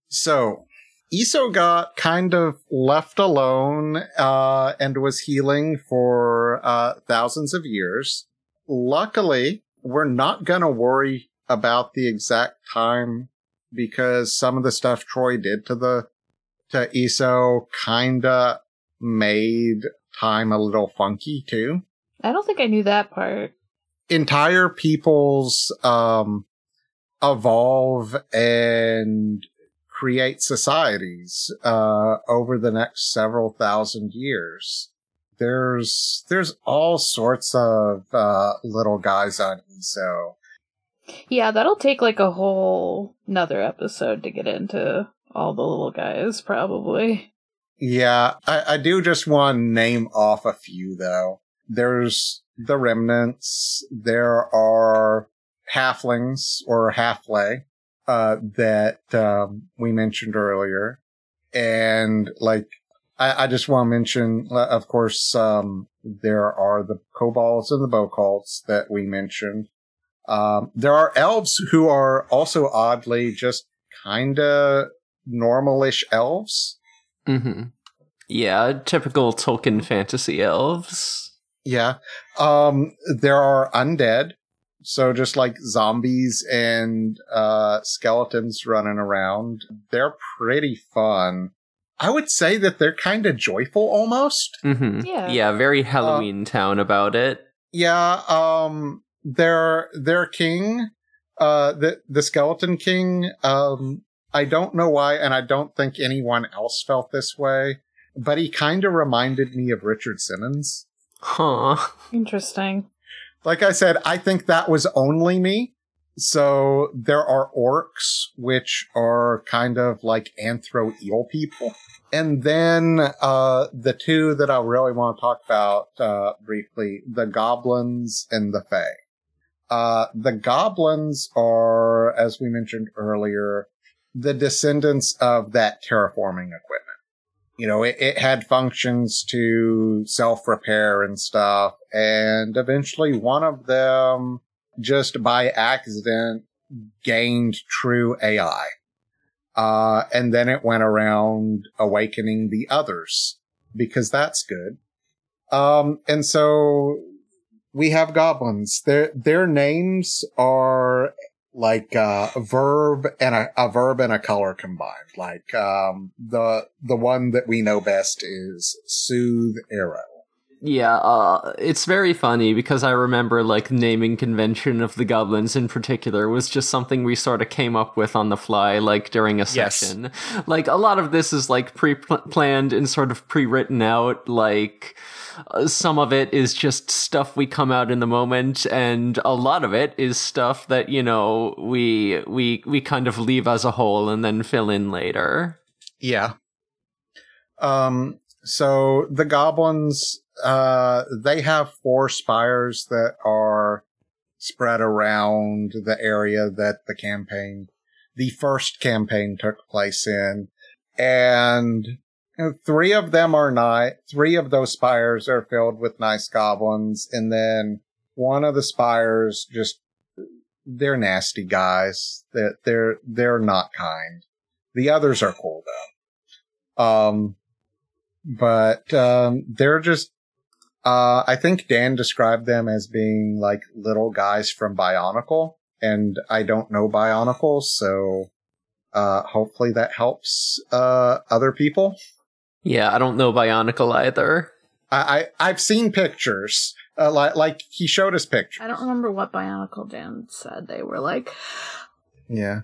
So Iso got kind of left alone uh, and was healing for uh, thousands of years. Luckily, we're not going to worry about the exact time because some of the stuff Troy did to the to Iso kind of made time a little funky too. I don't think I knew that part. Entire peoples um, evolve and create societies uh, over the next several thousand years. There's there's all sorts of uh, little guys on Iso. Yeah, that'll take like a whole another episode to get into all the little guys, probably. Yeah, I, I do just want to name off a few though there's the remnants. There are halflings or halflay uh, that um, we mentioned earlier, and like I, I just want to mention, of course, um, there are the kobolds and the bocults that we mentioned. Um, there are elves who are also oddly just kind of normalish elves. Mm-hmm. Yeah, typical Tolkien fantasy elves. Yeah. Um, there are undead. So just like zombies and uh, skeletons running around, they're pretty fun. I would say that they're kind of joyful almost. Mm-hmm. Yeah. Yeah, very Halloween uh, town about it. Yeah, um their their king, uh the the skeleton king, um I don't know why and I don't think anyone else felt this way, but he kind of reminded me of Richard Simmons. Huh. Interesting. Like I said, I think that was only me. So there are orcs, which are kind of like anthro eel people. And then uh, the two that I really want to talk about uh, briefly the goblins and the fae. uh, the goblins are, as we mentioned earlier, the descendants of that terraforming equipment. You know, it, it had functions to self repair and stuff. And eventually one of them just by accident gained true AI. Uh, and then it went around awakening the others because that's good. Um, and so we have goblins. Their, their names are like uh, a verb and a, a, verb and a color combined. Like um, the the one that we know best is soothe arrow. Yeah, uh, it's very funny because I remember like naming convention of the goblins in particular was just something we sort of came up with on the fly, like during a session. Yes. Like a lot of this is like pre-planned and sort of pre-written out, like uh, some of it is just stuff we come out in the moment and a lot of it is stuff that you know we we we kind of leave as a whole and then fill in later yeah um so the goblins uh they have four spires that are spread around the area that the campaign the first campaign took place in and three of them are not. Three of those spires are filled with nice goblins, and then one of the spires just they're nasty guys. That they're, they're they're not kind. The others are cool though. Um, but um, they're just. Uh, I think Dan described them as being like little guys from Bionicle, and I don't know Bionicle, so uh, hopefully that helps uh, other people. Yeah, I don't know Bionicle either. I, I have seen pictures. Uh, like like he showed us pictures. I don't remember what Bionicle Dan said they were like. Yeah.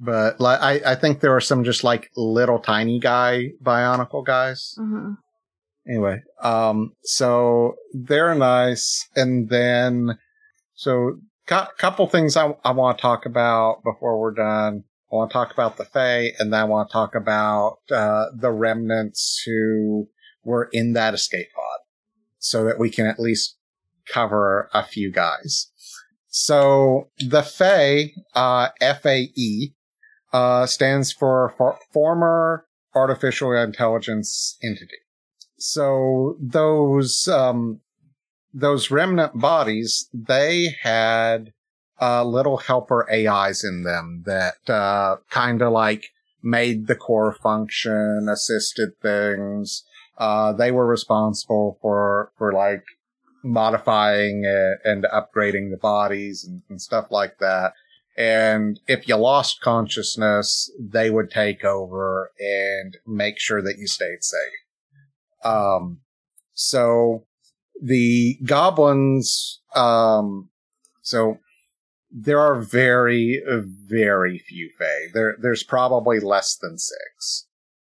But like I, I think there are some just like little tiny guy Bionicle guys. Mm-hmm. Anyway, um, so they're nice, and then so got couple things I I want to talk about before we're done. I want to talk about the Fae, and then I want to talk about uh, the remnants who were in that escape pod, so that we can at least cover a few guys. So the Fae, uh, F-A-E, uh, stands for, for former artificial intelligence entity. So those um, those remnant bodies, they had uh, little helper AIs in them that uh, kind of like made the core function, assisted things. Uh, they were responsible for for like modifying it and upgrading the bodies and, and stuff like that. And if you lost consciousness, they would take over and make sure that you stayed safe. Um, so the goblins, um, so there are very, very few Fae. There, there's probably less than six,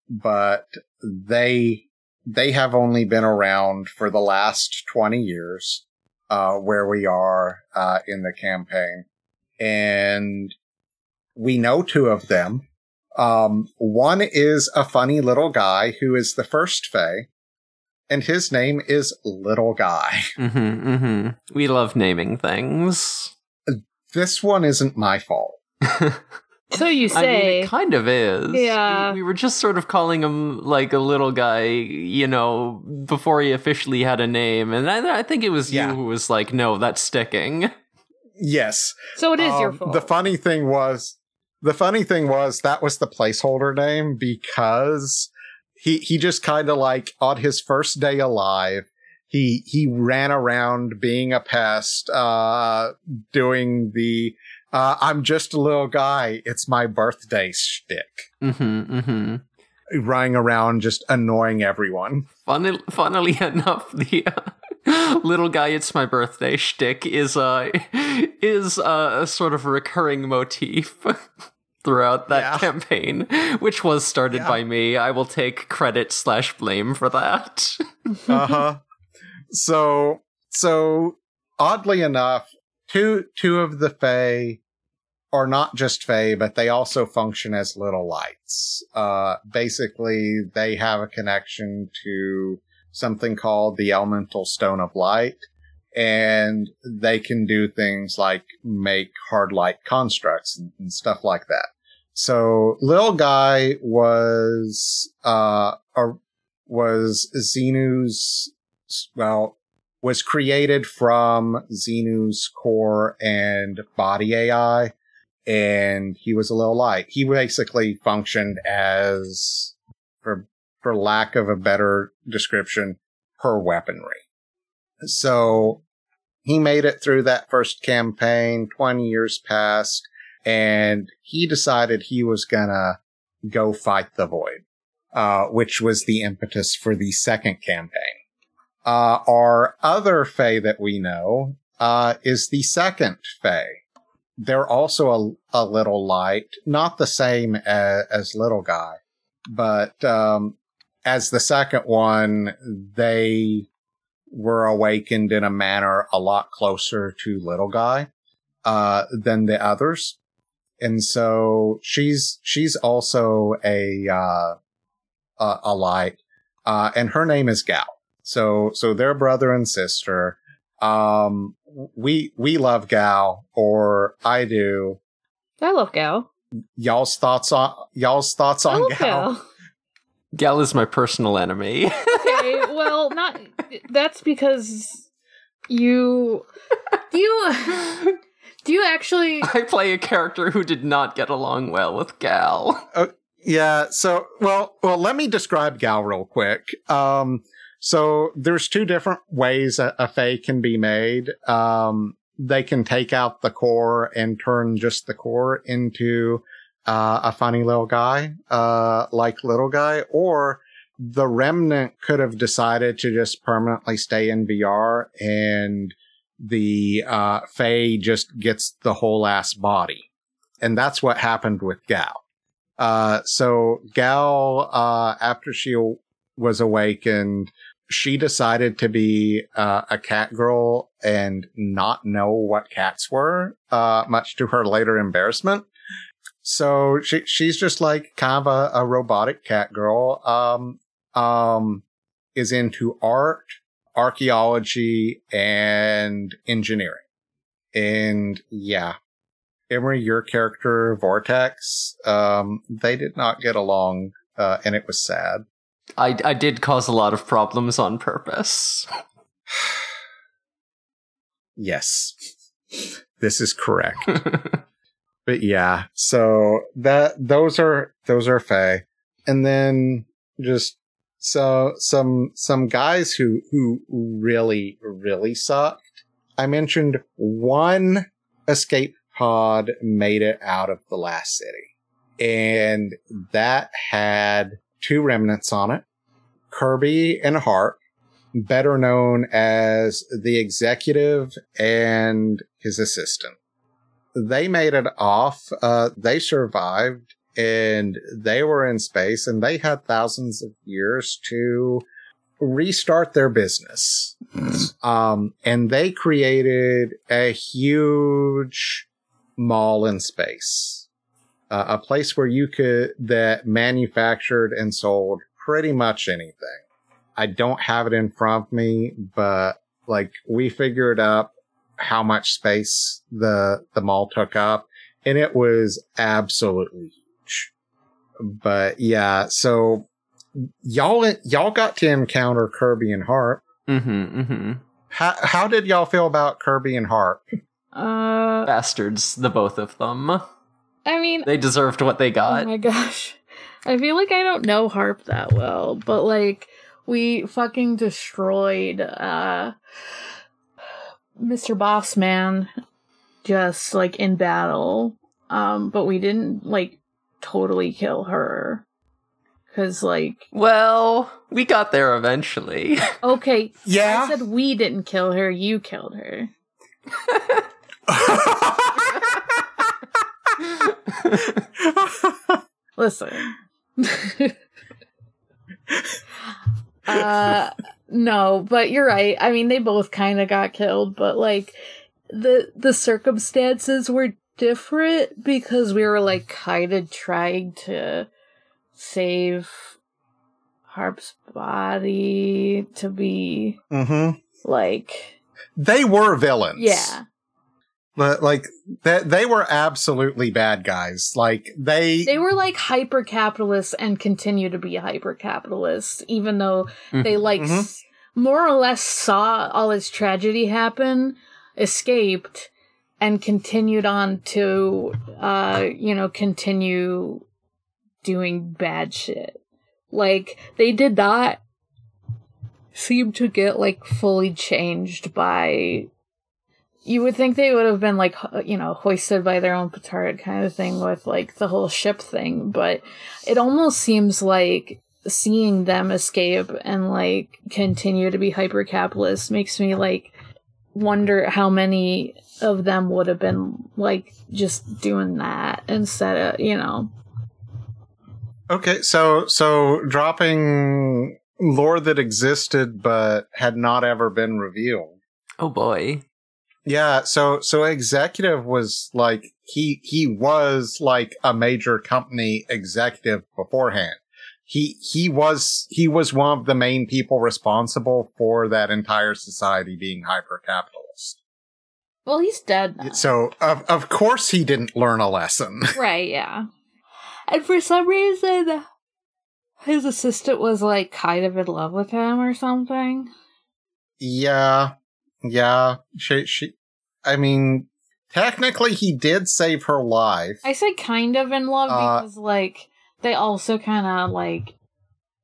but they, they have only been around for the last 20 years, uh, where we are, uh, in the campaign. And we know two of them. Um, one is a funny little guy who is the first Fae, and his name is Little Guy. Mm-hmm, mm-hmm. We love naming things this one isn't my fault. so you say. I mean, it kind of is. Yeah. We, we, were just sort of calling him like a little guy, you know, before he officially had a name. And I, I think it was yeah. you who was like, no, that's sticking. Yes. So it is um, your fault. The funny thing was, the funny thing was that was the placeholder name because he, he just kind of like on his first day alive, he he ran around being a pest, uh, doing the uh, "I'm just a little guy, it's my birthday" shtick. Mm-hmm, mm-hmm. Running around just annoying everyone. Funnily, funnily enough, the uh, little guy, it's my birthday shtick is uh is uh, a sort of recurring motif. throughout that yeah. campaign, which was started yeah. by me. I will take credit slash blame for that. uh huh so so oddly enough, two two of the Fae are not just Fae, but they also function as little lights. Uh, basically, they have a connection to something called the Elemental Stone of Light, and they can do things like make hard light constructs and, and stuff like that. So little guy was uh a, was Xenu's well was created from Xenu's core and body AI and he was a little light. He basically functioned as for for lack of a better description her weaponry. So he made it through that first campaign, 20 years passed, and he decided he was gonna go fight the void, uh, which was the impetus for the second campaign. Uh, our other Fae that we know, uh, is the second Fae. They're also a, a little light, not the same as, as Little Guy, but, um, as the second one, they were awakened in a manner a lot closer to Little Guy uh, than the others, and so she's she's also a uh, a, a light, uh, and her name is Gal. So so they're brother and sister. Um, we we love Gal, or I do. I love Gal. Y'all's thoughts on y'all's thoughts on Gal. Gal. Gal is my personal enemy. okay, well, not. That's because you. You. Do you actually. I play a character who did not get along well with Gal. Yeah. So, well, well, let me describe Gal real quick. Um, so there's two different ways a, a Fae can be made. Um, they can take out the core and turn just the core into, uh, a funny little guy, uh, like little guy, or the remnant could have decided to just permanently stay in VR and the, uh, Fae just gets the whole ass body. And that's what happened with Gal. Uh, so Gal, uh, after she was awakened, she decided to be uh, a cat girl and not know what cats were, uh, much to her later embarrassment. So she she's just like kind of a, a robotic cat girl. Um, um, is into art, archaeology, and engineering. And yeah, Emory, your character Vortex, um, they did not get along, uh, and it was sad. I, I did cause a lot of problems on purpose. Yes, this is correct. but yeah, so that those are those are Fae, and then just so some some guys who who really really sucked. I mentioned one escape pod made it out of the last city, and that had two remnants on it, Kirby and Harp, better known as the executive and his assistant. They made it off. Uh, they survived and they were in space and they had thousands of years to restart their business. Um, and they created a huge mall in space, uh, a place where you could, that manufactured and sold pretty much anything. I don't have it in front of me, but like we figured up how much space the the mall took up, and it was absolutely huge. But yeah, so y'all y'all got to encounter Kirby and Harp. mm-hmm, mm-hmm. How how did y'all feel about Kirby and Harp? Uh, Bastards, the both of them. I mean, They deserved what they oh got. my gosh. I feel like I don't know Harp that well, but like, we fucking destroyed, uh, Mr. Bossman just like in battle. Um, but we didn't like totally kill her. Cause like, well, we got there eventually. okay, Yeah. I said we didn't kill her, you killed her. Listen. uh no, but you're right. I mean, they both kind of got killed, but like the the circumstances were different because we were like kind of trying to save Harp's body to be mm-hmm. like they were villains. Yeah. But like that, they were absolutely bad guys. Like they, They were like hyper capitalists and continue to be hyper capitalists, even though they like Mhm. s- more or less saw all this tragedy happen, escaped, and continued on to, uh, you know, continue doing bad shit. Like, they did not seem to get like fully changed by you would think they would have been like you know hoisted by their own petard kind of thing with like the whole ship thing but it almost seems like seeing them escape and like continue to be hyper capitalist makes me like wonder how many of them would have been like just doing that instead of you know okay. So, so dropping lore that existed but had not ever been revealed. Oh boy. Yeah, so so executive was like he he was like a major company executive beforehand. He he was he was one of the main people responsible for that entire society being hyper capitalist. well he's dead now. So of of course he didn't learn a lesson. Right, yeah. And for some reason, his assistant was like kind of in love with him or something. yeah. Yeah. She she I mean technically he did save her life. I say kind of in love Uh, because like they also kind of like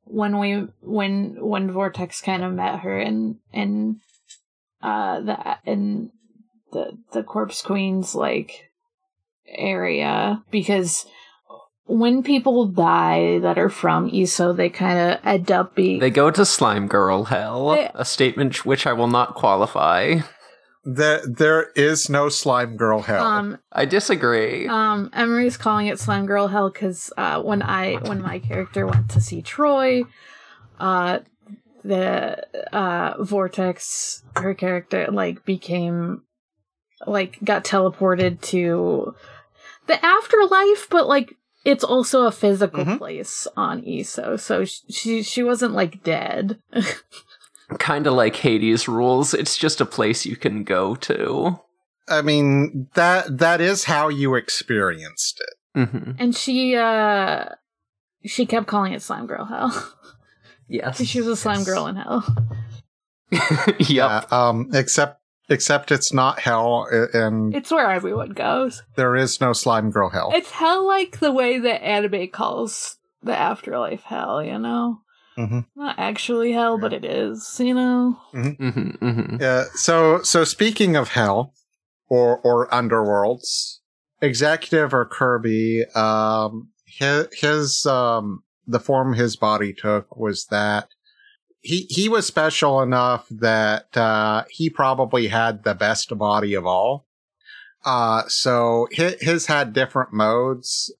when we when when Vortex kind of met her in in uh the in the the Corpse Queen's like area because when people die that are from Iso, they kind of end up being They go to slime girl hell, They- a statement which I will not qualify. There there is no slime girl hell. um I disagree. Um, Emory's calling it Slime Girl Hell because uh, when I when my character went to see Troy, uh, the uh, Vortex, her character, like became like got teleported to the afterlife, but like it's also a physical Mhm. place on Iso, so she she wasn't like dead. kind of like Hades rules. It's just a place you can go to. I mean that that is how you experienced it. hmm and she uh she kept calling it Slime Girl Hell. Yes. she was a slime Yes. girl in hell. yep. Yeah, um, except except it's not hell, and It's where everyone goes. there is no slime girl hell. It's hell like the way that anime calls the afterlife hell, you know? Hmm Not actually hell, but it is, you know? hmm hmm Yeah. So so speaking of hell, or or underworlds, executive or Kirby, um, his, his um the form his body took was that he he was special enough that uh, he probably had the best body of all. Uh, so his, his had different modes.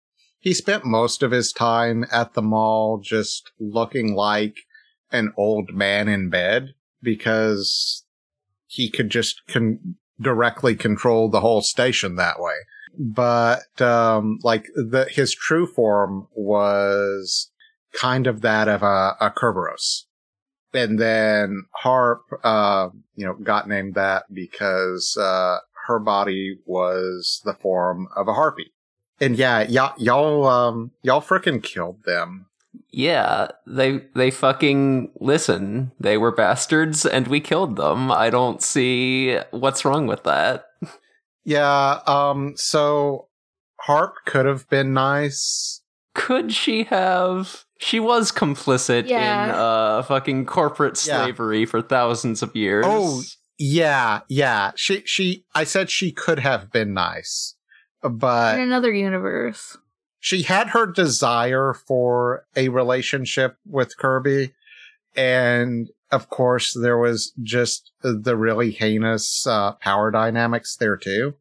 He spent most of his time at the mall just looking like an old man in bed because he could just con- directly control the whole station that way. But um, like the his true form was kind of that of a, a Kerberos. And then Harp, uh, you know, got named that because uh, her body was the form of a harpy. And yeah, y'all, y'all, um, y'all frickin' killed them. Yeah, they they fucking listen. They were bastards, and we killed them. I don't see what's wrong with that. Yeah, um, so Harp could have been nice. Could she have? She was complicit Yeah. in uh fucking corporate Yeah. slavery for thousands of years. Oh, Yeah, yeah. She, she, I said she could have been nice, but In another universe. she had her desire for a relationship with Kirby. And of course, there was just the really heinous uh, power dynamics there too.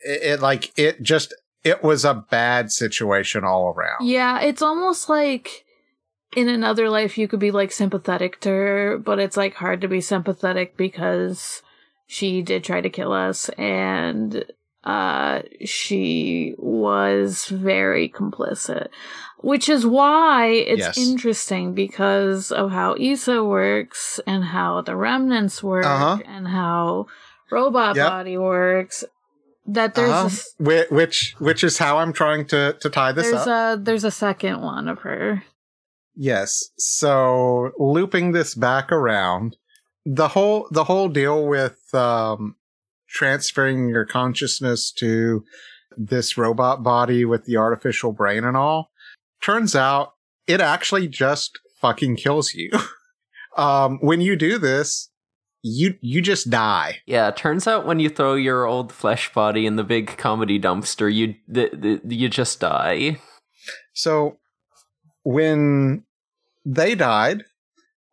It, it like, it just, it was a bad situation all around. Yeah, it's almost like in another life you could be like sympathetic to her, but it's like hard to be sympathetic because she did try to kill us and uh, she was very complicit, which is why it's Yes. interesting because of how Iso works and how the remnants work Uh-huh. and how robot Yep. body works. That there's Uh-huh. which which is how I'm trying to to tie this there's up. a there's a second one of her. Yes. So looping this back around, the whole the whole deal with um transferring your consciousness to this robot body with the artificial brain and all, turns out it actually just fucking kills you. um when you do this, you you just die. Yeah, turns out when you throw your old flesh body in the big comedy dumpster, you th- th- you just die. So when they died,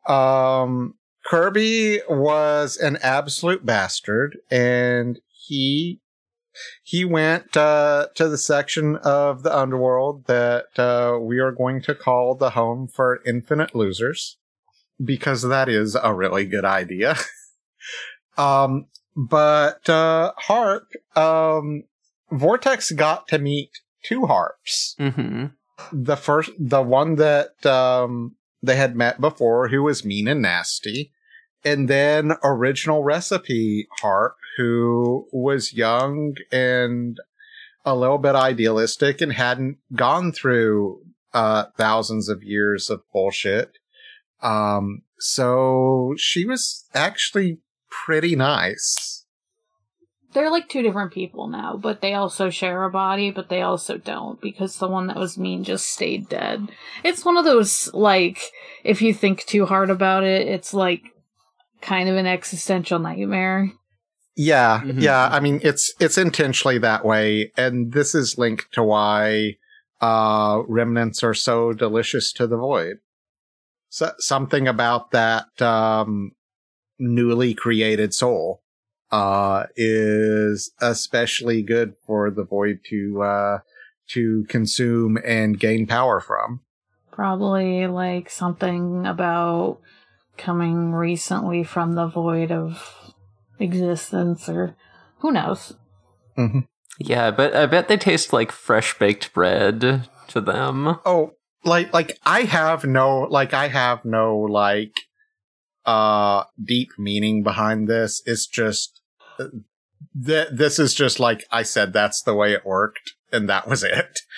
um, Kirby was an absolute bastard, and he he went uh, to the section of the underworld that uh, we are going to call the home for infinite losers, because that is a really good idea. um, but uh, Harp, um, Vortex got to meet two harps Mm-hmm. the first the one that um they had met before who was mean and nasty and then original recipe harp who was young and a little bit idealistic and hadn't gone through uh thousands of years of bullshit um so she was actually pretty nice They're like two different people now, but they also share a body, but they also don't because the one that was mean just stayed dead. It's one of those, like, if you think too hard about it, it's like kind of an existential nightmare. Yeah, Mhm. yeah. I mean, it's it's intentionally that way, and this is linked to why uh, remnants are so delicious to the void. So, something about that um, newly created soul uh, is especially good for the void to uh, to consume and gain power from. Probably like something about coming recently from the void of existence, or who knows. Yeah, but I bet they taste like fresh baked bread to them. Oh, like like I have no like I have no like uh deep meaning behind this. It's just th- this is just like I said that's the way it worked and that was it.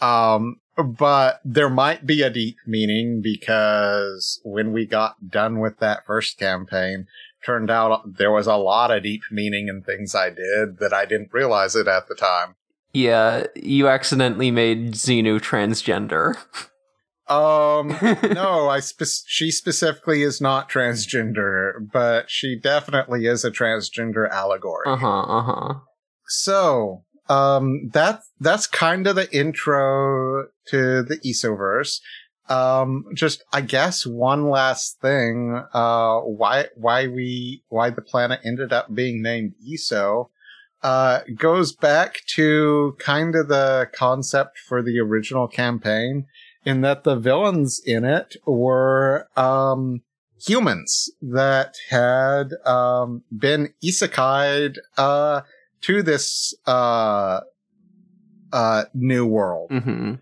Um but there might be a deep meaning because when we got done with that first campaign, turned out there was a lot of deep meaning in things I did that I didn't realize it at the time. Yeah, you accidentally made Xenu transgender. Um, no, I spe- she specifically is not transgender, but she definitely is a transgender allegory. Uh huh. Uh huh. So, um, that that's kind of the intro to the Isoverse. Um, just I guess one last thing. Uh, why why we why the planet ended up being named Iso. Uh, goes back to kind of the concept for the original campaign in that the villains in it were um, humans that had um, been isekai'd uh, to this uh, uh, new world. hmm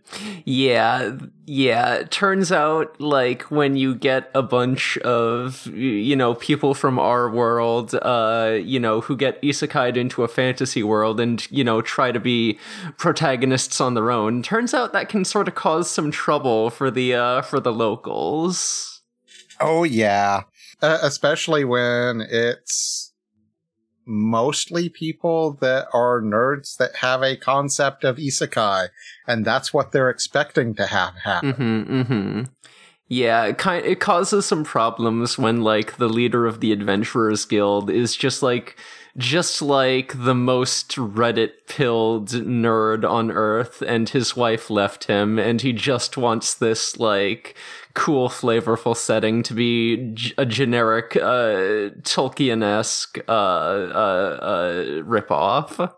Yeah, yeah. Turns out, like, when you get a bunch of, you know, people from our world, uh, you know, who get isekai'd into a fantasy world and, you know, try to be protagonists on their own, turns out that can sort of cause some trouble for the, uh, for the locals. Oh yeah, uh, especially when it's mostly people that are nerds that have a concept of isekai, and that's what they're expecting to have happen. Mm-hmm, mm-hmm. Yeah, it kind it causes some problems when like the leader of the Adventurers Guild is just like just like the most Reddit pilled nerd on earth and his wife left him and he just wants this like cool flavorful setting to be g- a generic uh Tolkien-esque uh uh uh ripoff.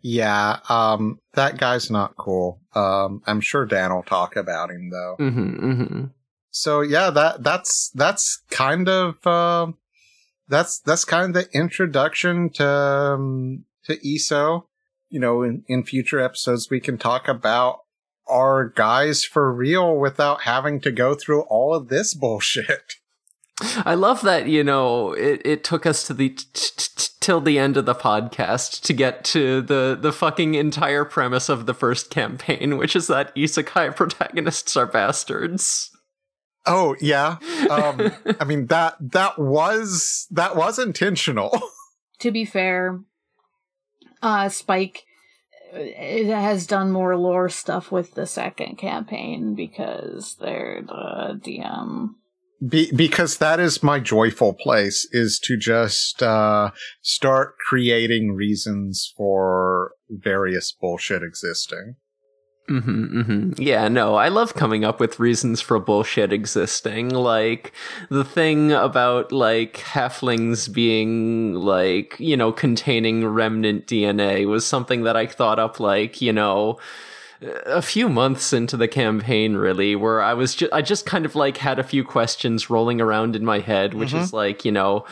Yeah, um, that guy's not cool. Um, I'm sure Dan will talk about him though. Mm-hmm, mm-hmm. So yeah, that that's that's kind of um, that's that's kind of the introduction to um, to Iso. you know, in, in future episodes, we can talk about our guys for real without having to go through all of this bullshit. I love that, you know, it, it took us to the till the end of the podcast to get to the the fucking entire premise of the first campaign, which is that isekai protagonists are bastards. Oh yeah. Um I mean that that was that was intentional. to be fair, uh, Spike uh, it has done more lore stuff with the second campaign because they're the DM. Be- because that is my joyful place is to just uh start creating reasons for various bullshit existing. Mm-hmm, mm-hmm. Yeah, no, I love coming up with reasons for bullshit existing. Like, the thing about, like, halflings being, like, you know, containing remnant DNA was something that I thought up, like, you know, a few months into the campaign, really, where I was just, I just kind of, like, had a few questions rolling around in my head, which Mhm. is, like, you know,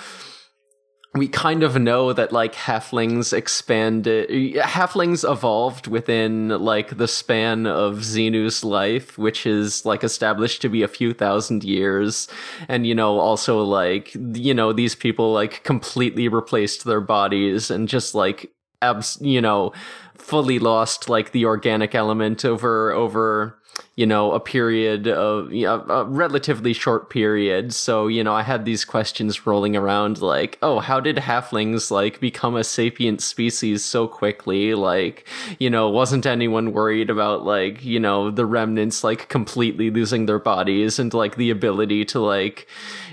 we kind of know that like halflings expanded uh, halflings evolved within like the span of Xenu's life which is like established to be a few thousand years. And you know also like you know these people like completely replaced their bodies and just like abs you know fully lost like the organic element over over you know a period of you know, a relatively short period. So you know i had these questions rolling around like oh how did halflings like become a sapient species so quickly? Like you know wasn't anyone worried about like you know the remnants like completely losing their bodies and like the ability to like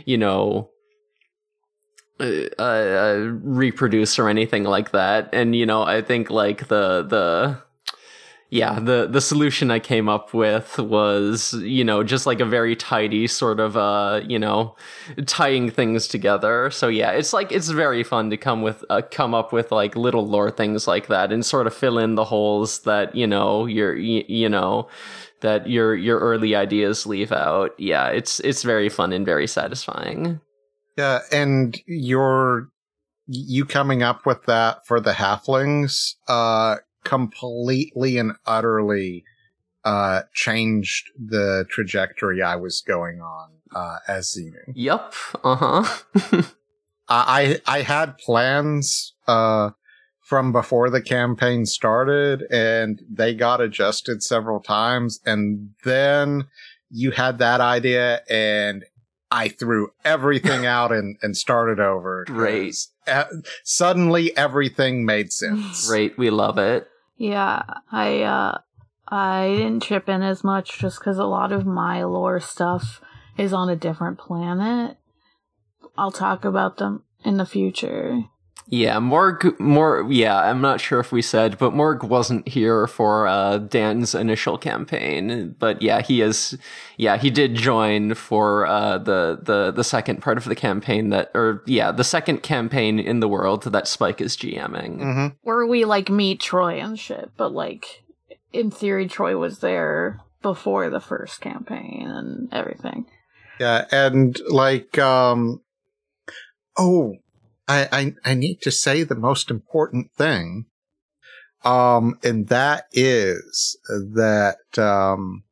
you know uh, uh, reproduce or anything like that? And you know i think like the the yeah the the solution i came up with was you know just like a very tidy sort of uh you know tying things together. So yeah it's like it's very fun to come with uh, come up with like little lore things like that and sort of fill in the holes that you know your you, you know that your your early ideas leave out. Yeah it's it's very fun and very satisfying. Yeah, and your you coming up with that for the halflings uh completely and utterly uh changed the trajectory I was going on uh as Xenu. Yep. Uh huh. I I I had plans uh from before the campaign started and they got adjusted several times and then you had that idea and I threw everything out and, and started over. Great. uh, suddenly everything made sense. Great. We love it. Yeah, I uh I didn't chip in as much just because a lot of my lore stuff is on a different planet. I'll talk about them in the future. Yeah, Morg. More. Yeah, I'm not sure if we said, but Morg wasn't here for uh, Dan's initial campaign. But yeah, he is. Yeah, he did join for uh, the the the second part of the campaign that, or yeah, the second campaign in the world that Spike is GMing. hmm Where we like meet Troy and shit, but like in theory Troy was there before the first campaign and everything. Yeah, and like um oh, I, I I need to say the most important thing. Um and that is that um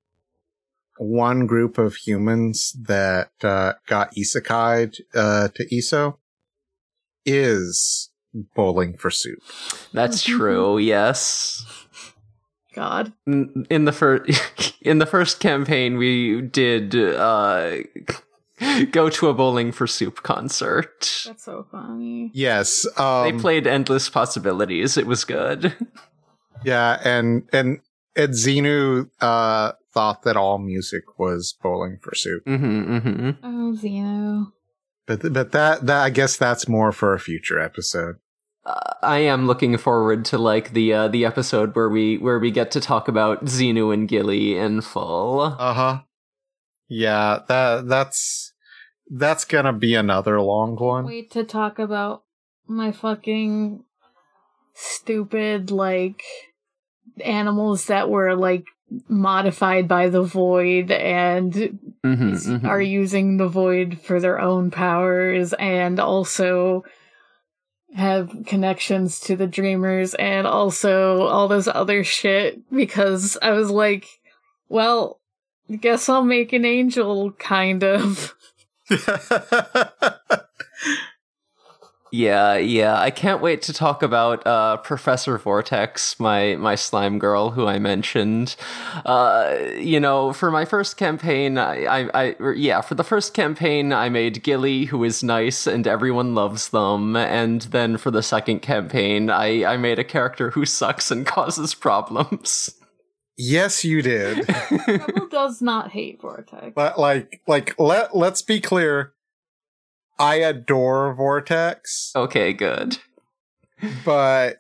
one group of humans that uh got isekai uh to Iso is bowling for soup. That's true. Yes. God. in in the first in the first campaign we did uh go to a bowling for soup concert That's so funny. Yes. Um they played endless possibilities it was good Yeah, and and and Xenu uh thought that all music was bowling for soup. mm-hmm, mm-hmm. Oh, Xenu. But but that that I guess that's more for a future episode. Uh, i am looking forward to like the uh the episode where we where we get to talk about xenu and gilly in full Uh-huh. Yeah, that that's that's gonna be another long one. Wait to talk about my fucking stupid like animals that were like modified by the void and Mhm, is- mhm. are using the void for their own powers and also have connections to the Dreamers and also all this other shit because I was like, well, guess I'll make an angel, kind of. Yeah, yeah. I can't wait to talk about uh, Professor Vortex, my my slime girl who I mentioned. Uh, you know, for my first campaign, I, I, I, yeah, for the first campaign, I made Gilly, who is nice and everyone loves them, and then for the second campaign, I I made a character who sucks and causes problems. Yes, you did. Rebel does not hate Vortex. But like, like let let's be clear. I adore Vortex, Okay, good. but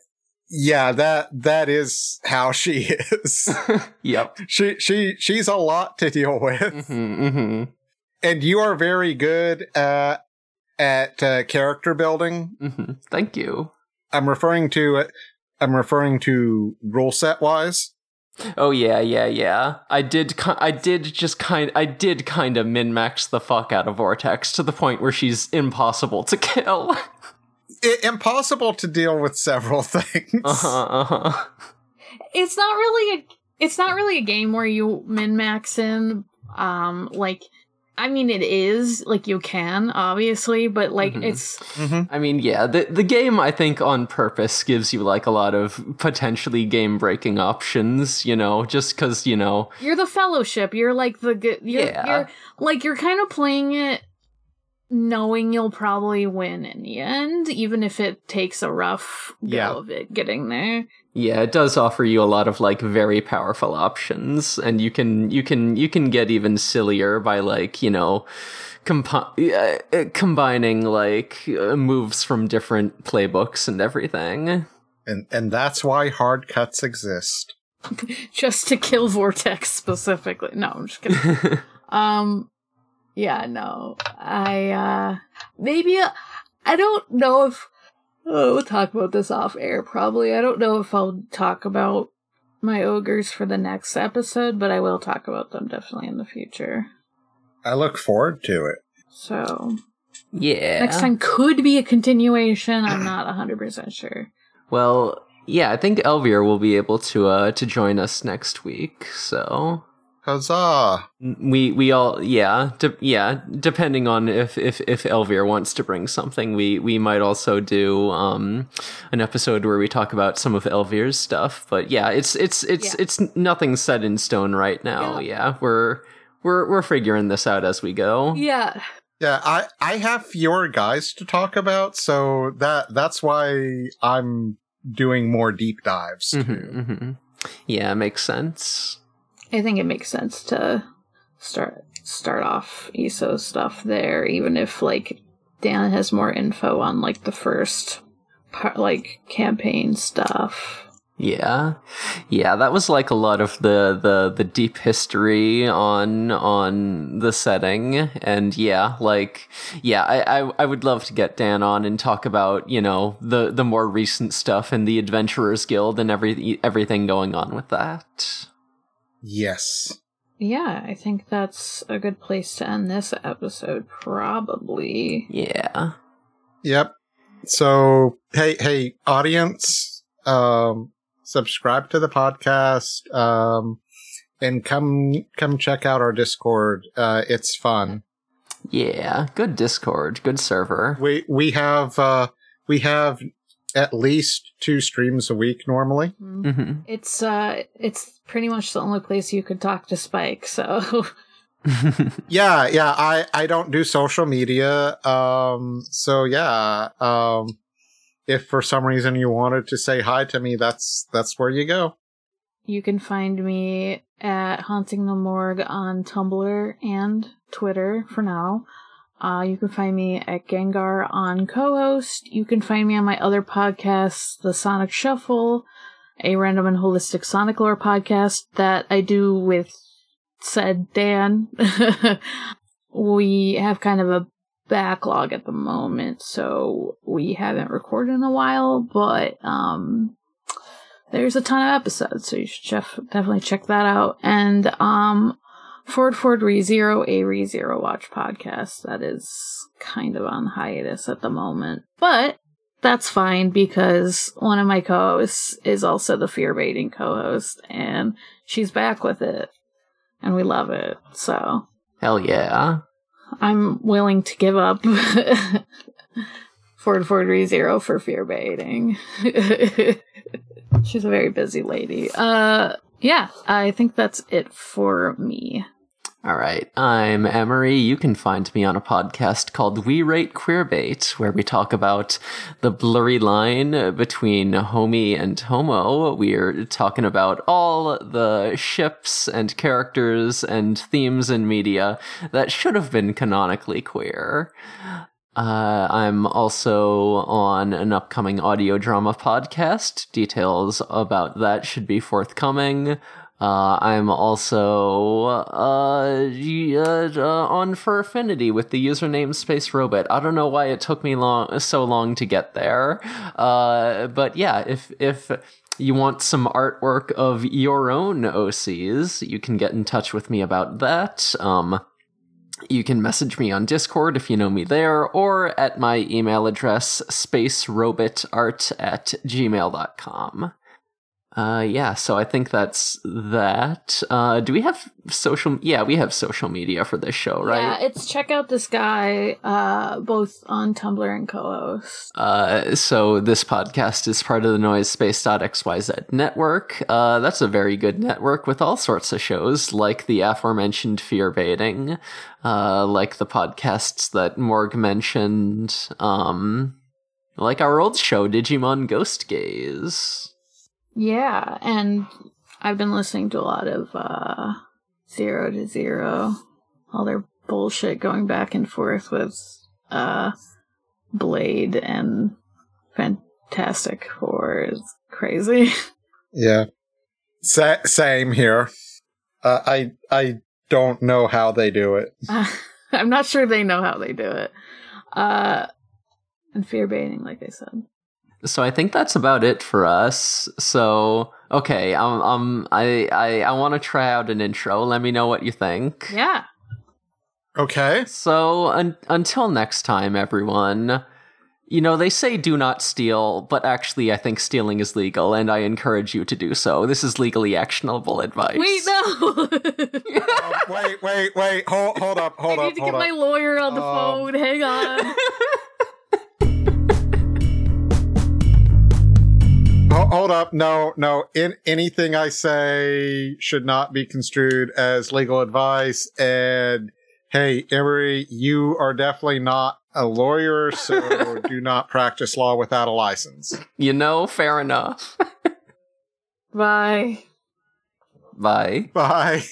yeah, that that is how she is. yep. she she she's a lot to deal with, hmm hmm and you are very good at at uh, character building. hmm Thank you. I'm referring to I'm referring to rule set wise. Oh yeah, yeah, yeah. I did. ki- I did just kind. I did kind of min max the fuck out of Vortex to the point where she's impossible to kill. I- impossible to deal with several things. uh huh. Uh huh. It's not really a it's not really a game where you min max in um like I mean it is like you can obviously but like Mhm. it's Mhm. I mean, yeah. The the game I think on purpose gives you like a lot of potentially game breaking options. You know, just because you know. you're the fellowship you're like the good you're, Yeah. you're like you're kind of playing it knowing you'll probably win in the end even if it takes a rough go Yeah. of it getting there Yeah, it does offer you a lot of like very powerful options, and you can you can you can get even sillier by like you know. Compi- uh, uh, combining like uh, moves from different playbooks and everything. And and that's why hard cuts exist. just to kill vortex specifically no i'm just kidding Um, yeah, no, I, uh, maybe, uh, I don't know if, oh, we'll talk about this off air probably. I don't know if I'll talk about my ogres for the next episode, but I will talk about them definitely in the future. I look forward to it. So, yeah. next time could be a continuation. I'm not 100% sure. Well, yeah, I think Elvir will be able to uh to join us next week. So Huzzah! we we all yeah de- yeah depending on if if if Elvir wants to bring something, we we might also do um an episode where we talk about some of Elvir's stuff. But yeah, it's it's it's Yeah. it's nothing set in stone right now. Yeah. Yeah, we're we're we're figuring this out as we go. Yeah. Yeah, I I have fewer guys to talk about, so that that's why I'm doing more deep dives. Mhm, mhm. Yeah, makes sense. I think it makes sense to start start off Iso stuff there, even if like Dan has more info on like the first part, like campaign stuff. Yeah, yeah, that was like a lot of the the the deep history on on the setting, and yeah, like yeah, I, I I would love to get Dan on and talk about you know the the more recent stuff and the Adventurers Guild and every everything going on with that. Yes. Yeah, I think that's a good place to end this episode. Probably. Yeah, Yep. So hey hey audience, um, subscribe to the podcast, um, and come come check out our Discord. Uh, it's fun. yeah, good Discord, good server. We we have uh we have at least two streams a week normally. Mm. hmm It's uh, it's pretty much the only place you could talk to Spike. So Yeah, yeah. I I don't do social media. Um. So yeah. Um. If for some reason you wanted to say hi to me, that's that's where you go. You can find me at Haunting the Morgue on Tumblr and Twitter for now. Uh, you can find me at Gengar on Cohost. You can find me on my other podcasts, The Sonic Shuffle, a random and holistic Sonic lore podcast that I do with said Dan. we have kind of a backlog at the moment, so we haven't recorded in a while, but um there's a ton of episodes, so you should definitely check that out. And um, Ford Ford Re Zero, a Re Zero Watch podcast that is kind of on hiatus at the moment, but that's fine because one of my co-hosts is also the fear baiting co-host and she's back with it and we love it. So Hell yeah. i'm willing to give up ford Ford Re Zero for fear baiting. She's a very busy lady. Uh yeah i think that's it for me All right, I'm Emory. You can find me on a podcast called We Rate Queerbait, where we talk about the blurry line between homie and homo. We're talking about all the ships and characters and themes in media that should have been canonically queer. Uh, I'm also on an upcoming audio drama podcast. Details about that should be forthcoming. Uh, I'm also uh, uh, uh, on FurAffinity with the username Space Robot. I don't know why it took me long so long to get there, uh, but yeah, if if you want some artwork of your own OCs, you can get in touch with me about that. Um, you can message me on Discord if you know me there, or at my email address, spacerobotart at gmail.com. Uh, yeah, so I think that's that. Uh, do we have social? Yeah, we have social media for this show, right? yeah it's check out this guy uh both on tumblr and Cohost Uh, so this podcast is part of the noisespace.xyz network. Uh, that's a very good network with all sorts of shows, like the aforementioned Fear Baiting, uh, like the podcasts that Morg mentioned, um, like our old show, Digimon Ghost Gaze. Yeah, and I've been listening to a lot of uh Zero to Zero, all their bullshit going back and forth with uh Blade and Fantastic Four is crazy. Yeah. Sa- same here. Uh, I I don't know how they do it. I'm not sure they know how they do it. Uh and fear baiting, like I said. So I think that's about it for us. So okay, um, um I I I want to try out an intro. Let me know what you think. Yeah. Okay. So un- until next time, everyone. You know, they say do not steal, but actually, I think stealing is legal, and I encourage you to do so. This is legally actionable advice. Wait, no. Um, wait, wait, wait. Hold, hold up, hold I up, I need to hold get up. my lawyer on the Um, phone. Hang on. Hold up. No, no. In anything I say should not be construed as legal advice. And hey, Emory, you are definitely not a lawyer, so do not practice law without a license. You know, fair enough. Bye. Bye. Bye.